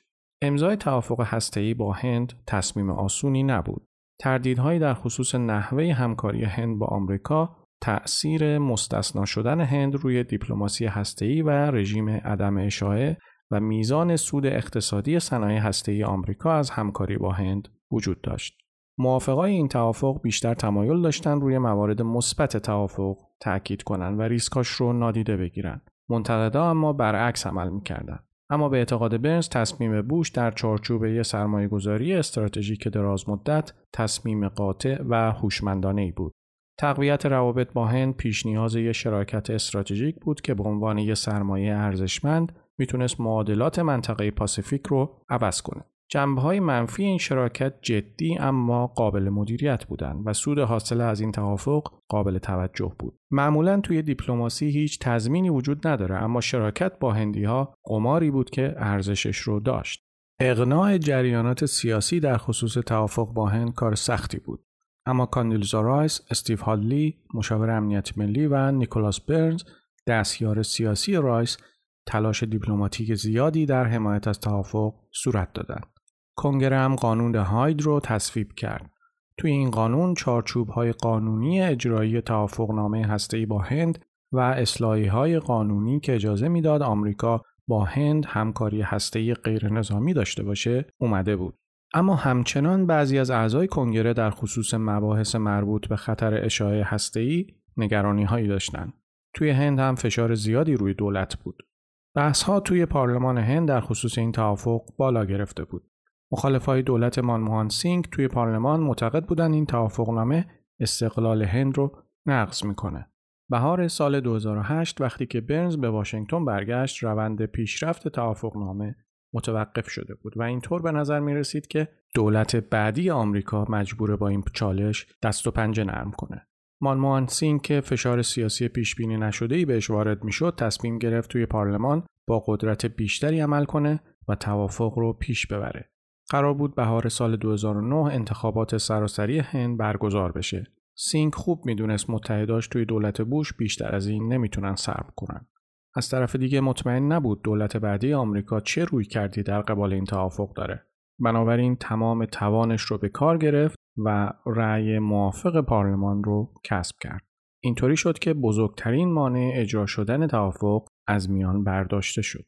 امضای توافق هسته‌ای با هند تصمیم آسونی نبود. تردیدهایی در خصوص نحوه همکاری هند با آمریکا تأثیر مستثنا شدن هند روی دیپلماسی هسته‌ای و رژیم عدم اشاعه و میزان سود اقتصادی صنایع هسته‌ای آمریکا از همکاری با هند وجود داشت. موافقای این توافق بیشتر تمایل داشتند روی موارد مثبت توافق تأکید کنند و ریسکاش رو نادیده بگیرند. منتقدا اما برعکس عمل می‌کردند. اما به اعتقاد برنز تصمیم بوش در چارچوب یک سرمایه گذاری استراتژیک دراز مدت تصمیم قاطع و هوشمندانه ای بود. تقویت روابط با هند پیش نیاز یک شراکت استراتژیک بود که به عنوان یک سرمایه ارزشمند می‌تونست معادلات منطقه پاسیفیک رو عوض کنه. جنبه های منفی این شراکت جدی اما قابل مدیریت بودند و سود حاصل از این توافق قابل توجه بود. معمولا توی دیپلماسی هیچ تضمینی وجود نداره اما شراکت با هندی ها قماری بود که ارزشش رو داشت. اقناع جریانات سیاسی در خصوص توافق با هند کار سختی بود. اما کاندولیزا رایس، استیو هادلی، مشاور امنیت ملی و نیکولاس برنز دستیار سیاسی رایس تلاش دیپلماتیک زیادی در حمایت از توافق صورت دادند. کنگره هم قانون هاید رو تصویب کرد. توی این قانون چارچوب های قانونی اجرایی توافقنامه هسته‌ای با هند و اصلاحیه‌های قانونی که اجازه می‌داد آمریکا با هند همکاری هسته‌ای غیر نظامی داشته باشه اومده بود. اما همچنان بعضی از اعضای کنگره در خصوص مباحث مربوط به خطر اشاعه هسته‌ای نگرانی هایی داشتند. توی هند هم فشار زیادی روی دولت بود. بحث ها توی پارلمان هند در خصوص این توافق بالا گرفته بود. مخالفای دولت مانموهان سینگ توی پارلمان معتقد بودن این توافقنامه استقلال هند رو نقض می‌کنه. بهار سال 2008 وقتی که برنز به واشنگتن برگشت روند پیشرفت توافقنامه متوقف شده بود و اینطور به نظر می رسید که دولت بعدی آمریکا مجبور با این چالش دست و پنجه نرم کنه. مانموان سینگ که فشار سیاسی پیش بینی نشده ای بهش وارد می‌شد تصمیم گرفت توی پارلمان با قدرت بیشتری عمل کنه و توافق رو پیش ببره. قرار بود بهار سال 2009 انتخابات سراسری هند برگزار بشه. سینگ خوب می‌دونست متحداش توی دولت بوش بیشتر از این نمی‌تونن صبر کنن. از طرف دیگه مطمئن نبود دولت بعدی آمریکا چه رویکردی در قبال این توافق داره. بنابراین تمام توانش رو به کار گرفت و رأی موافق پارلمان رو کسب کرد. اینطوری شد که بزرگترین مانع اجرا شدن توافق از میان برداشته شد.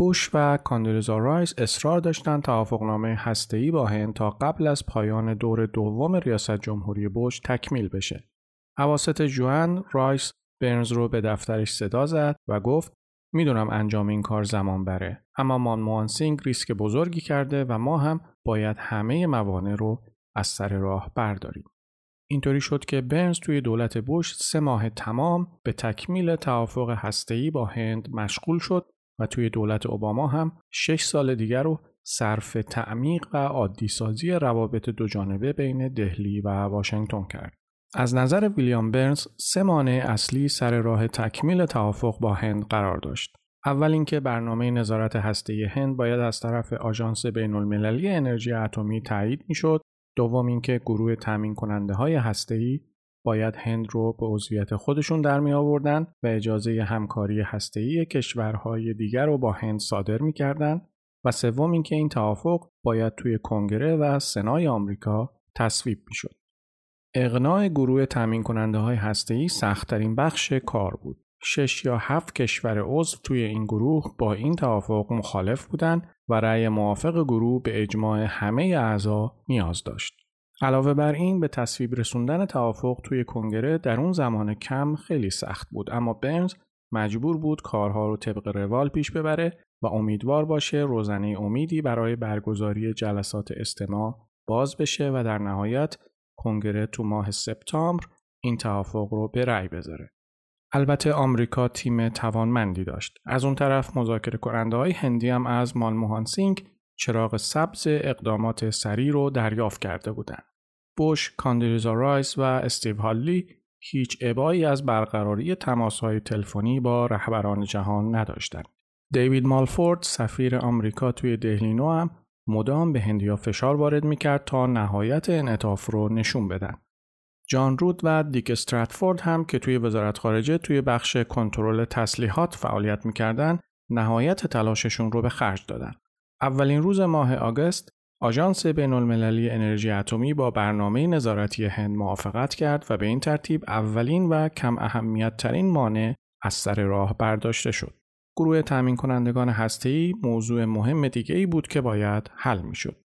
بوش و کاندولیزا رایس اصرار داشتند توافقنامه هسته‌ای با هند تا قبل از پایان دور دوم ریاست جمهوری بوش تکمیل بشه. اواسط ژوئن رایس برنز رو به دفترش صدا زد و گفت می‌دونم انجام این کار زمان بره اما مانموهان سینگ ریسک بزرگی کرده و ما هم باید همه موانع رو از سر راه برداریم. اینطوری شد که برنز توی دولت بوش سه ماه تمام به تکمیل توافق هسته‌ای با هند مشغول شد و توی دولت اوباما هم شش سال دیگر رو صرف تعمیق و عادی سازی روابط دو جانبه بین دهلی و واشنگتن کرد. از نظر ویلیام برنز سه مانع اصلی سر راه تکمیل توافق با هند قرار داشت. اول اینکه برنامه نظارت هسته هند باید از طرف آژانس بین المللی انرژی اتمی تایید می‌شد. دوم اینکه گروه تامین کننده های هسته باید هند رو به عضویت خودشون در می آوردن و اجازه همکاری هسته‌ای کشورهای دیگر رو با هند صادر می کردن و سوم اینکه این توافق باید توی کنگره و سنای آمریکا تصویب می شد. اقناع گروه تامین کننده های هسته‌ای سختترین بخش کار بود. شش یا هفت کشور عضو توی این گروه با این توافق مخالف بودند و رأی موافق گروه به اجماع همه اعضا نیاز داشت. علاوه بر این به تصویب رسوندن توافق توی کنگره در اون زمان کم خیلی سخت بود اما برنز مجبور بود کارها رو طبق روال پیش ببره و امیدوار باشه روزنه امیدی برای برگزاری جلسات استماع باز بشه و در نهایت کنگره تو ماه سپتامبر این توافق رو به رأی بذاره. البته آمریکا تیم توانمندی داشت. از اون طرف مذاکره کننده های هندی هم از مانموهان سینگ چراغ سبز اقدامات سریع رو دریافت کرده بودند. بوش، کاندولیزا رایس و استیو هادلی هیچ ابایی از برقراری های تلفنی با رهبران جهان نداشتند. دیوید مالفورد سفیر آمریکا توی دهلی نو هم مدام به هندیا فشار وارد می‌کرد تا نهایت انعطاف رو نشون بدن. جان رود و دیک استراتفورد هم که توی وزارت خارجه توی بخش کنترل تسلیحات فعالیت می‌کردن نهایت تلاششون رو به خرج دادن. اولین روز ماه آگست آژانس بین المللی انرژی اتمی با برنامه نظارتی هند موافقت کرد و به این ترتیب اولین و کم اهمیت ترین مانع از سر راه برداشته شد. گروه تامین کنندگان هسته‌ای موضوع مهم دیگه ای بود که باید حل می شد.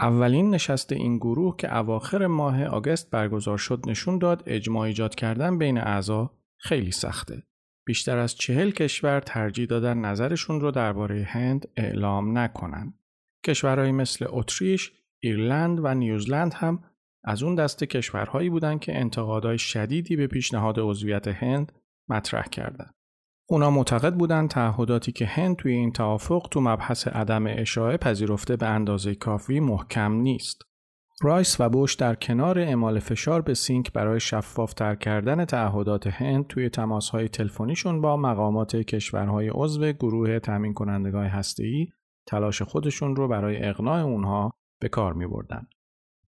اولین نشست این گروه که اواخر ماه آگست برگزار شد نشون داد اجماع ایجاد کردن بین اعضا خیلی سخته. بیشتر از چهل کشور ترجیح دادن نظرشون رو درباره هند اعلام نکنن. کشورهایی مثل اتریش، ایرلند و نیوزلند هم از اون دست کشورهایی بودند که انتقادهای شدیدی به پیشنهاد عضویت هند مطرح کردند. اونا معتقد بودند تعهداتی که هند توی این توافق تو مبحث عدم اشاعه پذیرفته به اندازه کافی محکم نیست. رایس و بوش در کنار اعمال فشار به سینگ برای شفافتر کردن تعهدات هند توی تماسهای تلفنیشون با مقامات کشورهای عضو گروه تامین کنندگان هسته‌ای تلاش خودشون رو برای اقناع اونها به کار می بردن.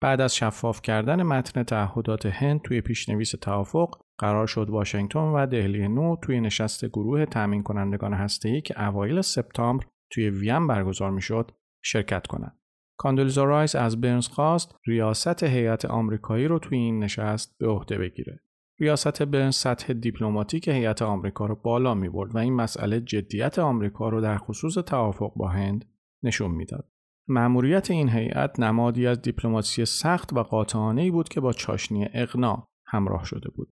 بعد از شفاف کردن متن تعهدات هند توی پیشنویس توافق قرار شد واشنگتن و دهلی نو توی نشست گروه تأمین کنندگان هسته‌ای که اوایل سپتامبر توی وین برگزار می‌شد شرکت کنند. کاندولیزا رایس از برنز خواست ریاست هیئت آمریکایی رو توی این نشست به عهده بگیره. ریاست برنز سطح دیپلماتیک هیئت آمریکا رو بالا می برد و این مسئله جدیت آمریکا رو در خصوص توافق با هند نشون می‌داد. مأموریت این هیئت نمادی از دیپلماسی سخت و قاطعانه بود که با چاشنی اقناع همراه شده بود.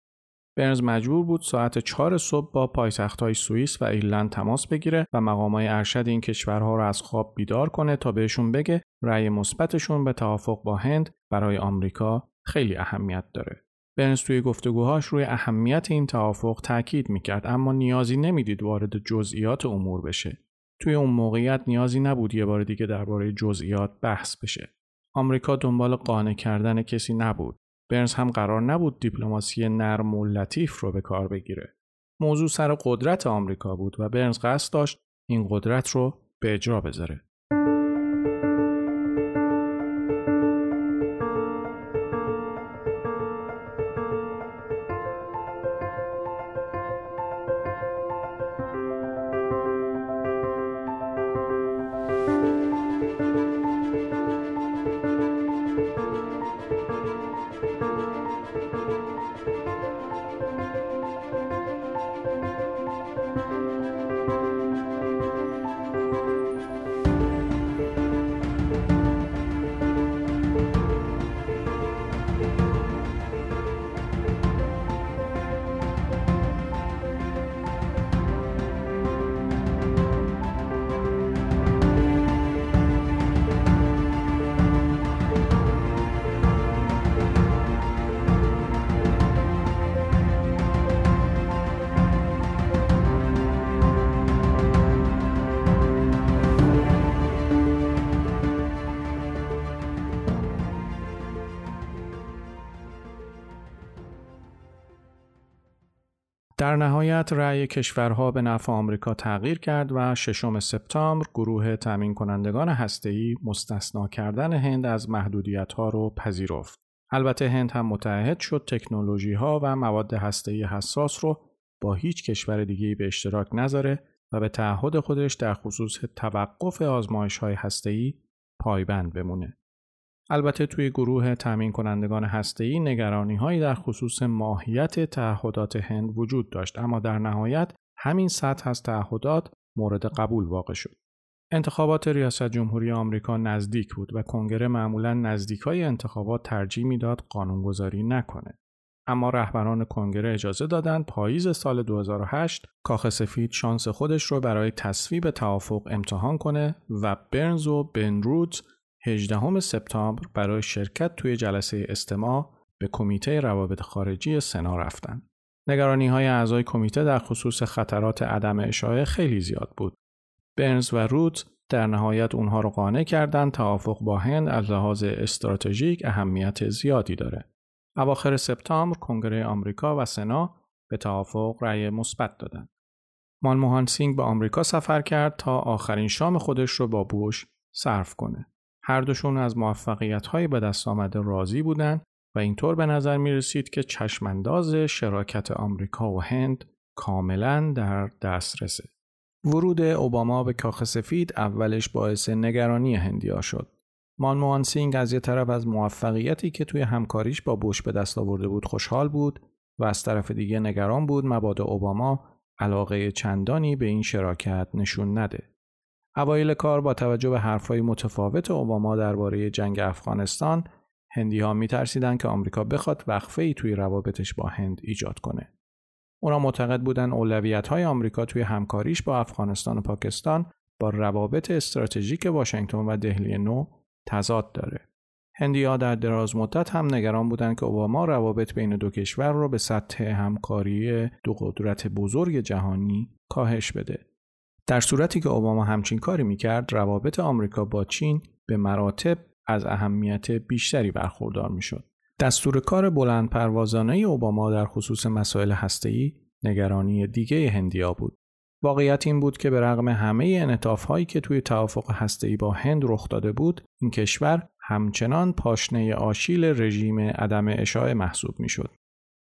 برنز مجبور بود ساعت 4 صبح با های سوئیس و ایرلند تماس بگیره و مقامای ارشد این کشورها را از خواب بیدار کنه تا بهشون بگه رأی مثبتشون به توافق با هند برای آمریکا خیلی اهمیت داره. برنز توی گفتگوهاش روی اهمیت این توافق تاکید می‌کرد اما نیازی نمی‌دید وارد جزئیات امور بشه. توی اون موقعیت نیازی نبود یه بار دیگه درباره جزئیات بحث بشه. آمریکا دنبال قانع کردن کسی نبود. برنز هم قرار نبود دیپلماسی نرم و لطیف رو به کار بگیره. موضوع سر قدرت آمریکا بود و برنز قصد داشت این قدرت رو به اجرا بذاره. نهایت رأی کشورها به نفع آمریکا تغییر کرد و ششم سپتامبر گروه تامین کنندگان هسته‌ای مستثنا کردن هند از محدودیت ها رو پذیرفت. البته هند هم متحد شد تکنولوژی ها و مواد هسته‌ای حساس رو با هیچ کشور دیگه‌ای به اشتراک نذاره و به تعهد خودش در خصوص توقف آزمایش های هسته‌ای پایبند بمونه. البته توی گروه تامین کنندگان هسته‌ای نگرانی هایی در خصوص ماهیت تعهدات هند وجود داشت اما در نهایت همین سطح از تعهدات مورد قبول واقع شد. انتخابات ریاست جمهوری آمریکا نزدیک بود و کنگره معمولا نزدیک های انتخابات ترجیح می‌داد قانونگذاری نکنه. اما رهبران کنگره اجازه دادند پاییز سال 2008 کاخ سفید شانس خودش رو برای تصویب توافق امتحان کنه و برنز و بنروت 18 سپتامبر برای شرکت توی جلسه استماع به کمیته روابط خارجی سنا رفتن. نگرانی های اعضای کمیته در خصوص خطرات عدم اشاعه خیلی زیاد بود. برنز و روت در نهایت اونها رو قانع کردند توافق با هند از لحاظ استراتژیک اهمیت زیادی داره. اواخر سپتامبر کنگره آمریکا و سنا به توافق رأی مثبت دادند. مانموهان سینگ به آمریکا سفر کرد تا آخرین شام خودش رو با بوش صرف کنه. هر دوشون از موفقیت های به دست آمده راضی بودند و اینطور به نظر می رسید که چشمانداز شراکت آمریکا و هند کاملا در دسترسه. ورود اوباما به کاخ سفید اولش باعث نگرانی هندیا شد. مانموان سینگ از یه طرف از موفقیتی که توی همکاریش با بوش به دست آورده بود خوشحال بود و از طرف دیگه نگران بود مبادا اوباما علاقه چندانی به این شراکت نشون نده. اوایل کار با توجه به حرفهای متفاوت اوباما درباره جنگ افغانستان هندی ها می که آمریکا بخواد وقفه ای توی روابطش با هند ایجاد کنه. اونا معتقد بودن اولویت های آمریکا توی همکاریش با افغانستان و پاکستان با روابط استراتژیک واشنگتن و دهلی نو تضاد داره. ها در دراز مدت هم نگران بودند که اوباما روابط بین دو کشور رو به سطح همکاری دو قدرت بزرگ جهانی کاهش بده. در صورتی که اوباما همچین کاری می‌کرد روابط آمریکا با چین به مراتب از اهمیت بیشتری برخوردار می‌شد. دستور کار بلند پروازانه اوباما در خصوص مسائل هسته‌ای نگرانی دیگه هندیا بود. واقعیت این بود که به رغم همه انعطاف هایی که توی توافق هسته‌ای با هند رخ داده بود، این کشور همچنان پاشنه آشیل رژیم عدم اشاعه محسوب می‌شد.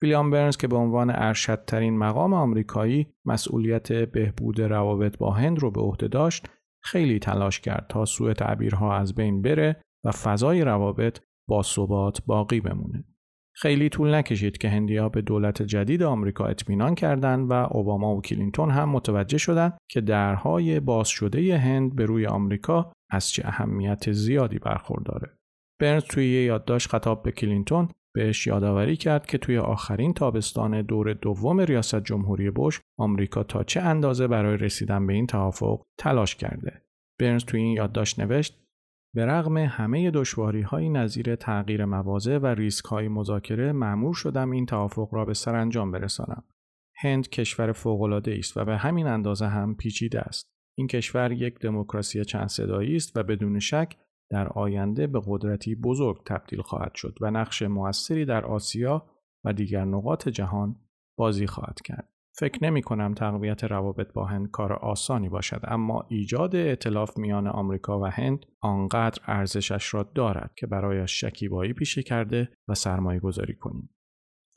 ویلیام برنز که به عنوان ارشدترین مقام آمریکایی مسئولیت بهبود روابط با هند رو به عهده داشت، خیلی تلاش کرد تا سوء تعبیرها از بین بره و فضای روابط با ثبات باقی بمونه. خیلی طول نکشید که هندیا به دولت جدید آمریکا اطمینان کردند و اوباما و کلینتون هم متوجه شدند که درهای باز شده هند به روی آمریکا از چه اهمیت زیادی برخورداره. برنز توی یادداشت خطاب به کلینتون بهش یادآوری کرد که توی آخرین تابستان دور دوم ریاست جمهوری بوش آمریکا تا چه اندازه برای رسیدن به این توافق تلاش کرده. برنز توی این یادداشت نوشت به رغم همه دشواری های نظیر تغییر مواضع و ریسک های مذاکره معمور شدم این توافق را به سرانجام برسانم. هند کشور فوق‌العاده است و به همین اندازه هم پیچیده است. این کشور یک دموکراسی چند صدایی است و بدون شک در آینده به قدرتی بزرگ تبدیل خواهد شد و نقش موثری در آسیا و دیگر نقاط جهان بازی خواهد کرد. فکر نمی کنم تقویت روابط با هند کار آسانی باشد اما ایجاد اعتلاف میان آمریکا و هند آنقدر ارزشش را دارد که برایش شکیبایی پیشه کرده و سرمایه گذاری کنیم.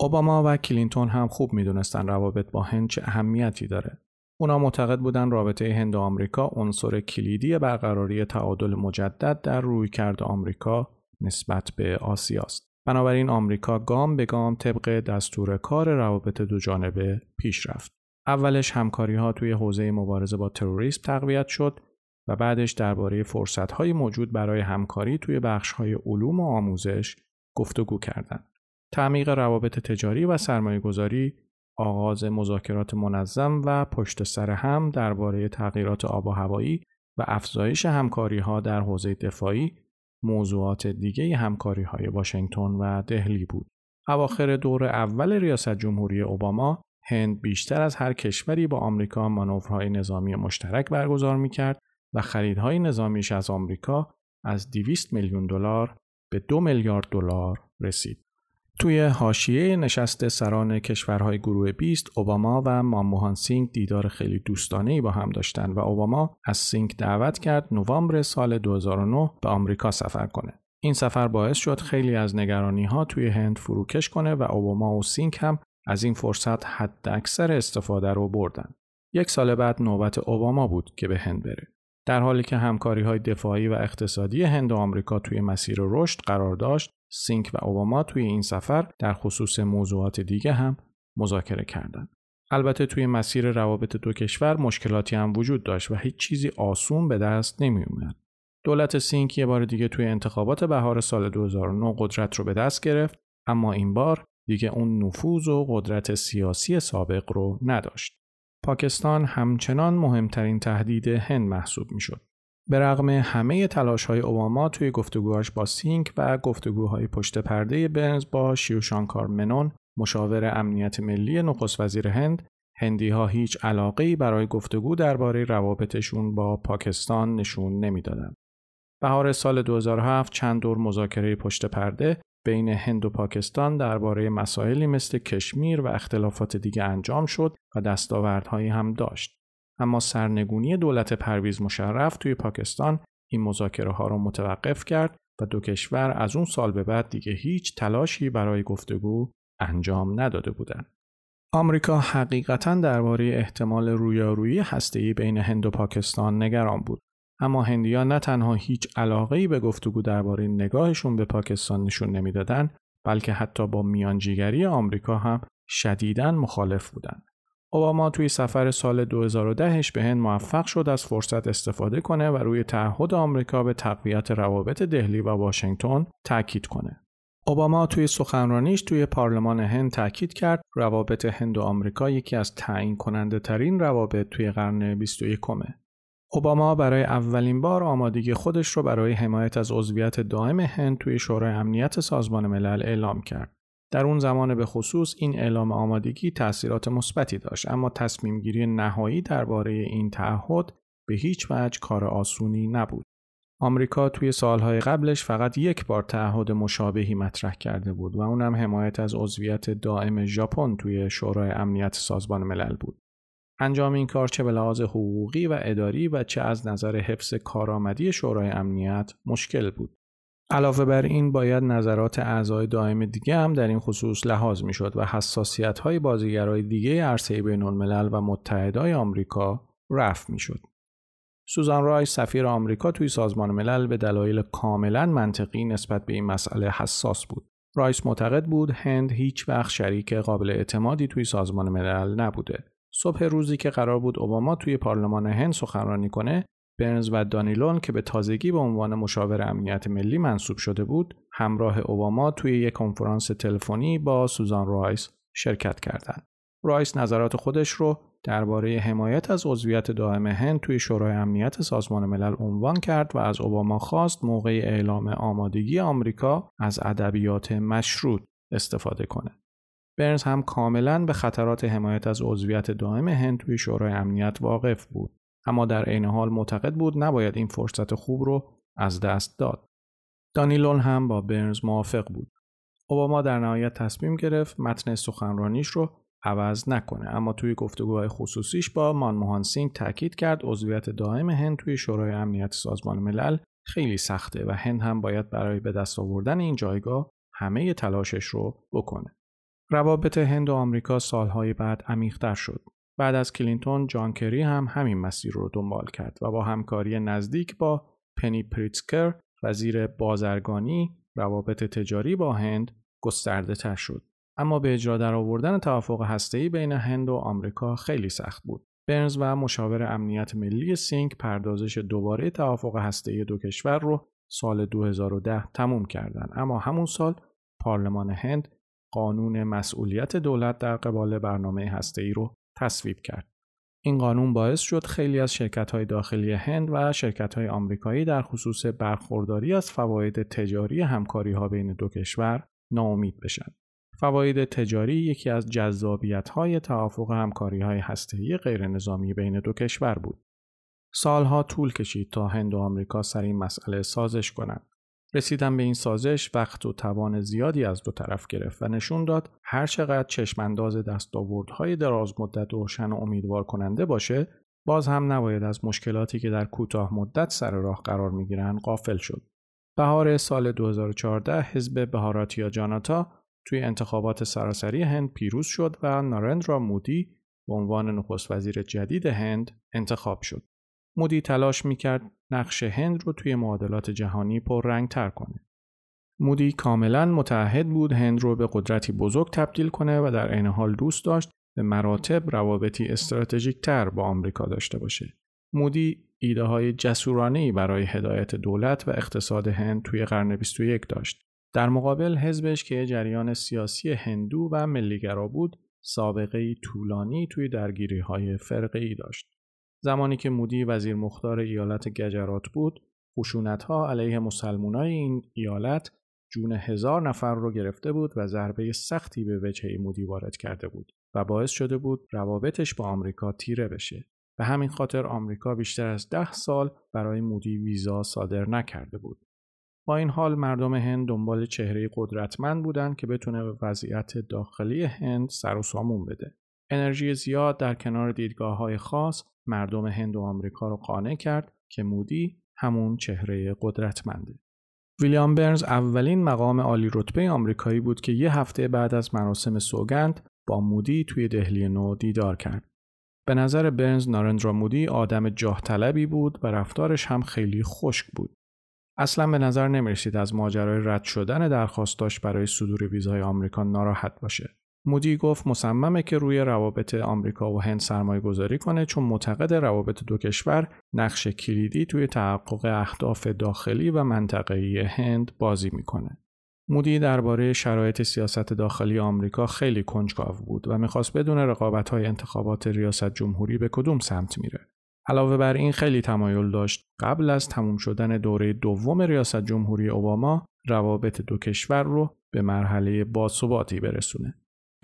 اوباما و کلینتون هم خوب می‌دونستند روابط با هند چه اهمیتی داره. اونا معتقد بودن رابطه هند و آمریکا عنصر کلیدی برقراری تعادل مجدد در رویکرد آمریکا نسبت به آسیاست. بنابراین آمریکا گام به گام طبق دستور کار روابط دو جانبه پیش رفت. اولش همکاری ها توی حوزه مبارزه با تروریسم تقویت شد و بعدش درباره فرصت های موجود برای همکاری توی بخش های علوم و آموزش گفتگو کردند. تعمیق روابط تجاری و سرمایه گذاری، آغاز مذاکرات منظم و پشت سر هم درباره تغییرات آب و هوایی و افزایش همکاری ها در حوزه دفاعی موضوعات دیگه همکاری های واشنگتن و دهلی بود. اواخر دور اول ریاست جمهوری اوباما هند بیشتر از هر کشوری با آمریکا مانورهای نظامی مشترک برگزار می‌کرد و خریدهای نظامیش از آمریکا از 200 میلیون دلار به 2 میلیارد دلار رسید. توی حاشیه نشست سران کشورهای گروه 20 اوباما و مانموهان سینگ دیدار خیلی دوستانه با هم داشتن و اوباما از سینگ دعوت کرد نوامبر سال 2009 به آمریکا سفر کنه. این سفر باعث شد خیلی از نگرانی ها توی هند فروکش کنه و اوباما و سینگ هم از این فرصت حد اکثر استفاده رو بردن. یک سال بعد نوبت اوباما بود که به هند بره. در حالی که همکاری های دفاعی و اقتصادی هند و آمریکا توی مسیر رشد قرار داشت، سینگ و اوباما توی این سفر در خصوص موضوعات دیگه هم مذاکره کردند. البته توی مسیر روابط دو کشور مشکلاتی هم وجود داشت و هیچ چیزی آسون به دست نمی اومد. دولت سینک یه بار دیگه توی انتخابات بهار سال 2009 قدرت رو به دست گرفت اما این بار دیگه اون نفوذ و قدرت سیاسی سابق رو نداشت. پاکستان همچنان مهمترین تهدید هند محسوب می شد. به رغم همه تلاش های اوباما توی گفتگوهاش با سینک و گفتگوهای پشت پرده برنز با شیوشانکار منون مشاور امنیت ملی نخست وزیر هند هندی ها هیچ علاقه برای گفتگو درباره روابطشون با پاکستان نشون نمی‌دادند. بهار سال 2007 چند دور مذاکره پشت پرده بین هند و پاکستان درباره مسائلی مثل کشمیر و اختلافات دیگه انجام شد و دستاوردهایی هم داشت. اما سرنگونی دولت پرویز مشرف توی پاکستان این مذاکره ها را متوقف کرد و دو کشور از اون سال به بعد دیگه هیچ تلاشی برای گفتگو انجام نداده بودند. آمریکا حقیقتا درباره احتمال رویارویی هسته‌ای بین هند و پاکستان نگران بود. اما هندیان نه تنها هیچ علاقه به گفتگو درباره نگاهشون به پاکستان نشون نمی‌دادند بلکه حتی با میانجیگری آمریکا هم شدیداً مخالف بودند. اوباما توی سفر سال 2010ش به هند موفق شد از فرصت استفاده کنه و روی تعهد آمریکا به تقویت روابط دهلی و واشنگتن تاکید کنه. اوباما توی سخنرانیش توی پارلمان هند تاکید کرد روابط هند و آمریکا یکی از تعیین کننده ترین روابط توی قرن 21 کمه. اوباما برای اولین بار آمادگی خودش رو برای حمایت از عضویت دائم هند توی شورای امنیت سازمان ملل اعلام کرد. در اون زمان به خصوص این اعلام آمادگی تاثیرات مثبتی داشت اما تصمیم گیری نهایی درباره این تعهد به هیچ وجه کار آسونی نبود. آمریکا توی سالهای قبلش فقط یک بار تعهد مشابهی مطرح کرده بود و اونم حمایت از عضویت دائم ژاپن توی شورای امنیت سازمان ملل بود. انجام این کار چه به لحاظ حقوقی و اداری و چه از نظر حفظ کارآمدی شورای امنیت مشکل بود. علاوه بر این باید نظرات اعضای دائم دیگه هم در این خصوص لحاظ می‌شد و حساسیت های بازیگرای دیگه عرصه بین الملل و متحدای آمریکا رفع می‌شد. سوزان رایس سفیر آمریکا توی سازمان ملل به دلایل کاملا منطقی نسبت به این مسئله حساس بود. رایس معتقد بود هند هیچ وقت شریک قابل اعتمادی توی سازمان ملل نبوده. صبح روزی که قرار بود اوباما توی پارلمان هند سخنرانی کنه، برنز و دانیلون که به تازگی به عنوان مشاور امنیت ملی منصوب شده بود، همراه اوباما توی یک کنفرانس تلفنی با سوزان رایس شرکت کردند. رایس نظرات خودش رو درباره حمایت از عضویت دائم هند توی شورای امنیت سازمان ملل عنوان کرد و از اوباما خواست موقع اعلام آمادگی آمریکا از ادبیات مشروط استفاده کنه. برنز هم کاملا به خطرات حمایت از عضویت دائم هند توی شورای امنیت واقف بود اما در عین حال معتقد بود نباید این فرصت خوب رو از دست داد دانیلون هم با برنز موافق بود اوباما در نهایت تصمیم گرفت متن سخنرانیش رو عوض نکنه اما توی گفتگوهای خصوصیش با مانموهان سینگ تاکید کرد عضویت دائم هند توی شورای امنیت سازمان ملل خیلی سخته و هند هم باید برای به دست آوردن این جایگاه همه تلاشش رو بکنه. روابط هند و آمریکا سالهای بعد عمیقتر شد. بعد از کلینتون جان کری هم همین مسیر رو دنبال کرد و با همکاری نزدیک با پنی پریتزکر وزیر بازرگانی روابط تجاری با هند گسترده تر شد. اما به اجرا در آوردن توافق هسته‌ای بین هند و آمریکا خیلی سخت بود. برنز و مشاور امنیت ملی سینگ پردازش دوباره توافق هسته‌ای دو کشور رو سال 2010 تموم کردند اما همون سال پارلمان هند قانون مسئولیت دولت در قبال برنامه هسته‌ای رو تصویب کرد. این قانون باعث شد خیلی از شرکت‌های داخلی هند و شرکت‌های آمریکایی در خصوص برخورداری از فواید تجاری همکاری‌ها بین دو کشور ناامید بشن. فواید تجاری یکی از جذابیت‌های توافق همکاری‌های هسته‌ای غیرنظامی بین دو کشور بود. سالها طول کشید تا هند و آمریکا سر این مسئله سازش کنند. رسیدن به این سازش وقت و توان زیادی از دو طرف گرفت و نشون داد هر چقدر چشمانداز دستاوردهای دراز مدت روشن و امیدوار کننده باشه باز هم نباید از مشکلاتی که در کوتاه مدت سر راه قرار می‌گیرن قافل شد. بهار سال 2014 حزب بهاراتیا جاناتا توی انتخابات سراسری هند پیروز شد و نارندرا مودی به عنوان نخست وزیر جدید هند انتخاب شد. مودی تلاش می‌کرد نقش هند رو توی معادلات جهانی رنگ تر کنه. مودی کاملا متعهد بود هند رو به قدرتی بزرگ تبدیل کنه و در عین حال دوست داشت به مراتب روابطی استراتژیک تر با آمریکا داشته باشه. مودی ایده های جسورانه برای هدایت دولت و اقتصاد هند توی قرن 21 داشت. در مقابل حزبش که جریان سیاسی هندو و ملیگرا بود، سابقه طولانی توی درگیری های فرقه ای داشت. زمانی که مودی وزیر مختار ایالت گجرات بود، خشونت ها علیه مسلمانای این ایالت جون هزار نفر رو گرفته بود و ضربه سختی به وجه مودی وارد کرده بود و باعث شده بود روابطش با آمریکا تیره بشه. به همین خاطر آمریکا بیشتر از ده سال برای مودی ویزا صادر نکرده بود. با این حال مردم هند دنبال چهره قدرتمند بودند که بتونه به وضعیت داخلی هند سر و سامون بده. انرژی زیاد در کنار دیدگاه های خاص مردم هند و آمریکا رو قانع کرد که مودی همون چهره قدرتمنده. ویلیام برنز اولین مقام عالی رتبه آمریکایی بود که یه هفته بعد از مراسم سوگند با مودی توی دهلی نو دیدار کرد. به نظر برنز نارندرا مودی آدم جاه طلبی بود و رفتارش هم خیلی خشک بود. اصلا به نظر نمی‌رسید از ماجرای رد شدن درخواستاش برای صدور ویزای آمریکا ناراحت باشه. مودی گفت مصممه که روی روابط آمریکا و هند سرمایه گذاری کنه چون معتقد روابط دو کشور نقش کلیدی توی تحقق اهداف داخلی و منطقه‌ای هند بازی می‌کنه. مودی درباره شرایط سیاست داخلی آمریکا خیلی کنجکاو بود و می‌خواست بدون رقابت های انتخابات ریاست جمهوری به کدوم سمت میره. علاوه بر این خیلی تمایل داشت قبل از تموم شدن دوره دوم ریاست جمهوری اوباما روابط دو کشور رو به مرحله باثباتی برسونه.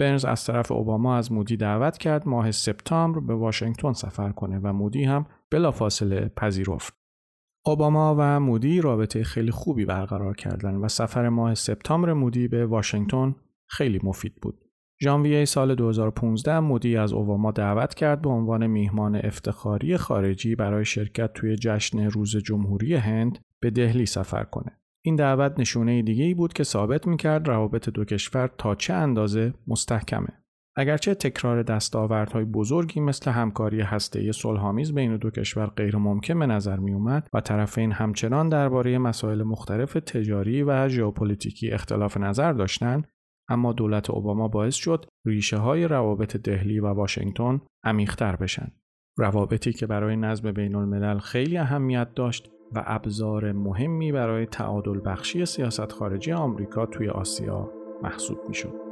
برنز از طرف اوباما از مودی دعوت کرد ماه سپتامبر به واشنگتن سفر کنه و مودی هم بلافاصله پذیرفت. اوباما و مودی رابطه خیلی خوبی برقرار کردن و سفر ماه سپتامبر مودی به واشنگتن خیلی مفید بود. ژانویه سال 2015 مودی از اوباما دعوت کرد به عنوان میهمان افتخاری خارجی برای شرکت توی جشن روز جمهوری هند به دهلی سفر کنه. این دعوت نشونه دیگه ای بود که ثابت می‌کرد روابط دو کشور تا چه اندازه مستحکمه. اگرچه تکرار دستاوردهای بزرگی مثل همکاری هسته‌ای صلحآمیز بین دو کشور غیر ممکن به نظر می اومد و طرفین همچنان درباره مسائل مختلف تجاری و ژئوپلیتیکی اختلاف نظر داشتند اما دولت اوباما باعث شد ریشه های روابط دهلی و واشنگتن عمیقتر بشن روابطی که برای نظم بین الملل خیلی اهمیت داشت و ابزار مهمی برای تعادل بخشی سیاست خارجی آمریکا توی آسیا محسوب می شد.